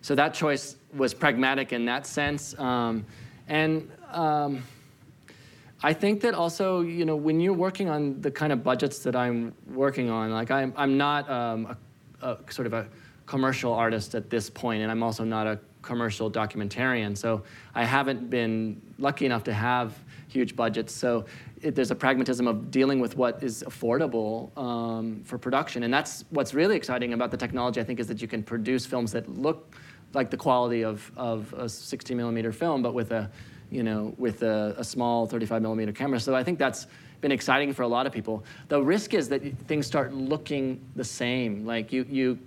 so that choice was pragmatic in that sense, um, and. Um, I think that also, you know, when you're working on the kind of budgets that I'm working on, like I'm, I'm not um, a, a sort of a commercial artist at this point, and I'm also not a commercial documentarian. So I haven't been lucky enough to have huge budgets. So it, there's a pragmatism of dealing with what is affordable um, for production, and that's what's really exciting about the technology. I think is that you can produce films that look like the quality of, of a 60 millimeter film, but with a you know, with a, a small 35 millimeter camera. So I think that's been exciting for a lot of people. The risk is that things start looking the same. Like you, you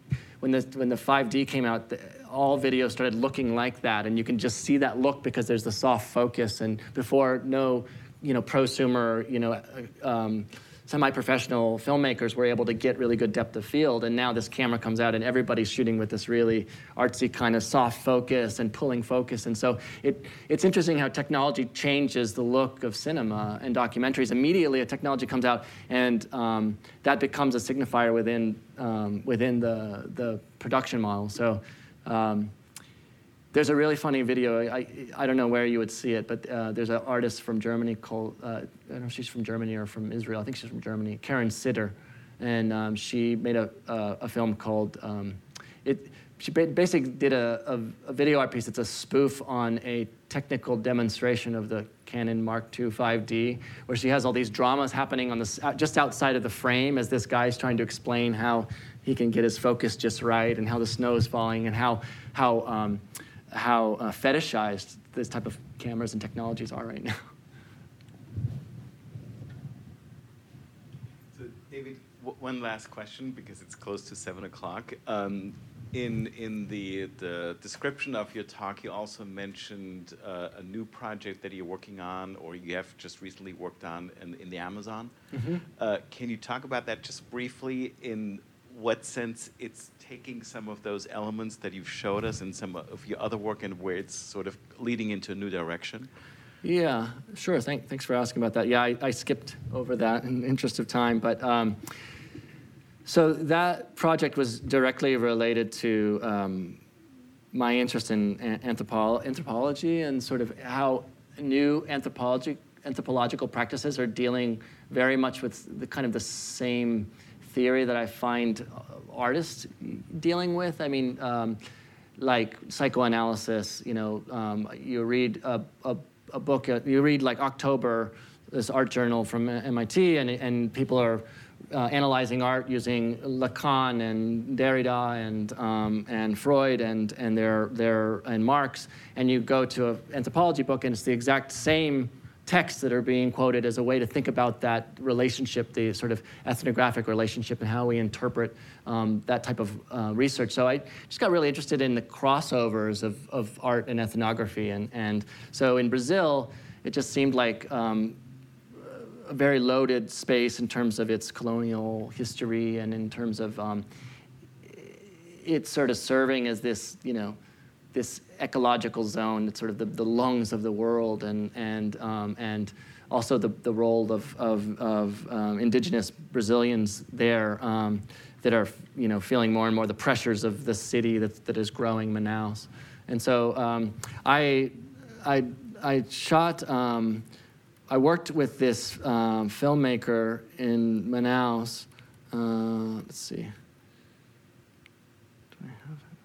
when the when the 5D came out, the, all videos started looking like that, and you can just see that look because there's the soft focus. And before, no, you know, prosumer, you know. Um, semi-professional filmmakers were able to get really good depth of field and now this camera comes out and everybody's shooting with this really artsy kind of soft focus and pulling focus. And so it, it's interesting how technology changes the look of cinema and documentaries. Immediately a technology comes out and um, that becomes a signifier within, um, within the, the production model. So um, there's a really funny video. I, I don't know where you would see it, but uh, there's an artist from Germany called, uh, I don't know if she's from Germany or from Israel. I think she's from Germany, Keren Cytter. And um, she made a, a film called, um, it, she basically did a, a, a video art piece. It's a spoof on a technical demonstration of the Canon Mark II 5D, where she has all these dramas happening on the, just outside of the frame as this guy's trying to explain how he can get his focus just right and how the snow is falling and how, how, um, how uh, fetishized this type of cameras and technologies are right now. So, David, w- one last question because it's close to seven o'clock. Um, in in the the description of your talk, you also mentioned uh, a new project that you're working on, or you have just recently worked on in, in the Amazon. Mhm. Uh, can you talk about that just briefly? In what sense it's taking some of those elements that you've showed us in some of your other work, and where it's sort of leading into a new direction? Yeah, sure. Thank, thanks for asking about that. Yeah, I, I skipped over that in interest of time, but um, so that project was directly related to um, my interest in an- anthropo- anthropology and sort of how new anthropology anthropological practices are dealing very much with the kind of the same theory that I find uh, artists dealing with. I mean, um, like psychoanalysis. You know, um, you read a, a, a book. uh, You read like October, this art journal from MIT, and and people are. Uh, analyzing art using Lacan and Derrida and um, and Freud and and their their and Marx, and you go to an anthropology book and it's the exact same texts that are being quoted as a way to think about that relationship, the sort of ethnographic relationship, and how we interpret um, that type of uh, research. So I just got really interested in the crossovers of, of art and ethnography. And, and so in Brazil, it just seemed like um, a very loaded space in terms of its colonial history and in terms of um, it sort of serving as this, you know, this ecological zone, it's sort of the, the lungs of the world, and and um, and also the, the role of of, of um, indigenous Brazilians there um, that are you know feeling more and more the pressures of the city that that is growing Manaus, and so um, I I I shot. Um, I worked with this um, filmmaker in Manaus. Uh, let's see. Do I have it?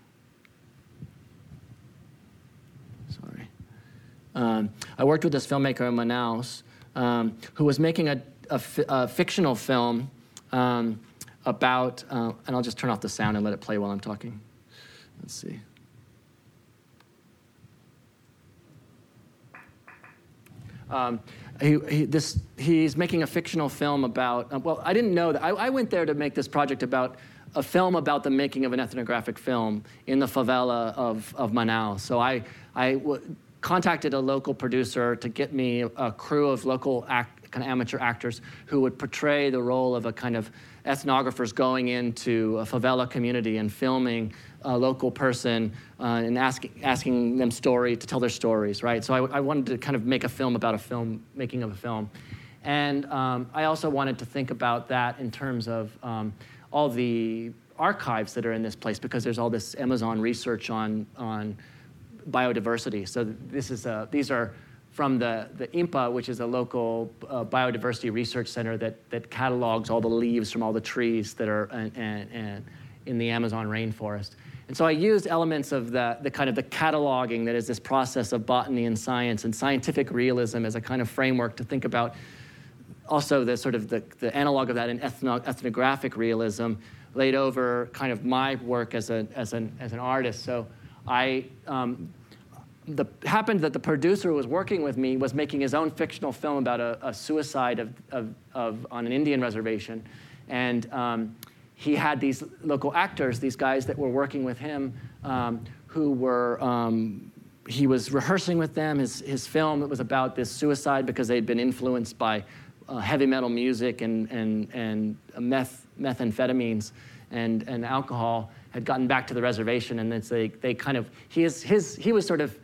Sorry. Um, I worked with this filmmaker in Manaus um, who was making a, a, fi- a fictional film um, about, uh, and I'll just turn off the sound and let it play while I'm talking. Let's see. Um, he, he, this, he's making a fictional film about, uh, well, I didn't know that. I, I went there to make this project about a film about the making of an ethnographic film in the favela of, of Manaus. So I, I w- contacted a local producer to get me a crew of local act, kind of amateur actors who would portray the role of a kind of ethnographers going into a favela community and filming a local person uh, and asking, asking them story to tell their stories, right? So I, I, wanted to kind of make a film about a film, making of a film. And um, I also wanted to think about that in terms of um, all the archives that are in this place because there's all this Amazon research on, on biodiversity. So this is a, these are from the, the INPA, which is a local uh, biodiversity research center that, that catalogs all the leaves from all the trees that are and, and, and in the Amazon rainforest. And so I used elements of the, the kind of the cataloging that is this process of botany and science and scientific realism as a kind of framework to think about also the sort of the, the analog of that in ethno, ethnographic realism laid over kind of my work as, a, as, an, as an artist. So I um, the, happened that the producer who was working with me was making his own fictional film about a, a suicide of, of, of, on an Indian reservation. And um, he had these local actors, these guys that were working with him, um, who were, um, he was rehearsing with them his, his film. It was about this suicide because they'd been influenced by uh, heavy metal music and, and, and meth, methamphetamines and, and alcohol, had gotten back to the reservation. And it's they, they kind of, he, is, his, he was sort of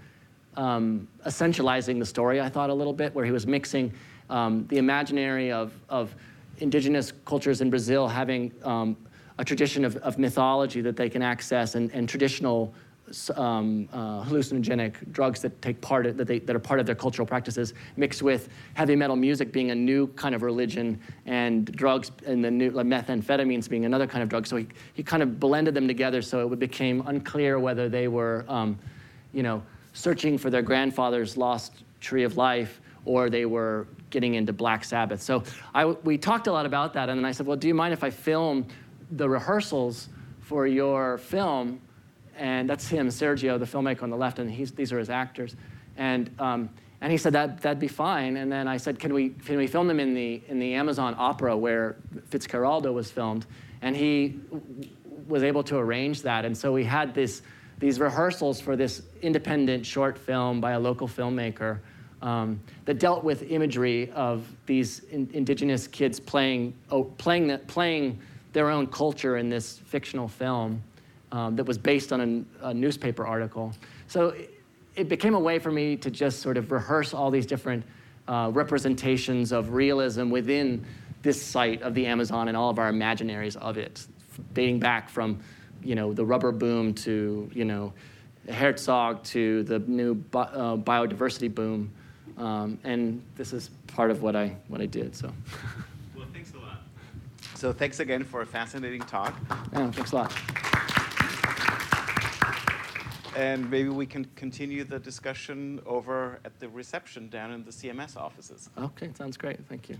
um, essentializing the story, I thought, a little bit, where he was mixing um, the imaginary of, of indigenous cultures in Brazil having um, a tradition of, of mythology that they can access and, and traditional um, uh, hallucinogenic drugs that take part of, that, they, that are part of their cultural practices, mixed with heavy metal music being a new kind of religion, and drugs and the new like methamphetamines being another kind of drug. So he, he kind of blended them together, so it became unclear whether they were, um, you know, searching for their grandfather's lost tree of life or they were getting into Black Sabbath. So I, we talked a lot about that, and then I said, well, do you mind if I film the rehearsals for your film, and that's him, Sergio, the filmmaker on the left, and these are his actors. And, um, and he said that that'd be fine. And then I said, can we, can we film them in the, in the Amazon opera where Fitzcarraldo was filmed? And he was able to arrange that. And so we had this, these rehearsals for this independent short film by a local filmmaker um, that dealt with imagery of these in, indigenous kids playing, oh, playing, the, playing their own culture in this fictional film um, that was based on a, a newspaper article. So it, it, became a way for me to just sort of rehearse all these different uh, representations of realism within this site of the Amazon and all of our imaginaries of it, dating back from, you know, the rubber boom to, you know, Herzog to the new bi- uh, biodiversity boom. Um, and this is part of what I, what I did, so. [laughs] Well, thanks a lot. So thanks again for a fascinating talk. Yeah, thanks a lot. And maybe we can continue the discussion over at the reception down in the CMS offices. Okay, sounds great. Thank you.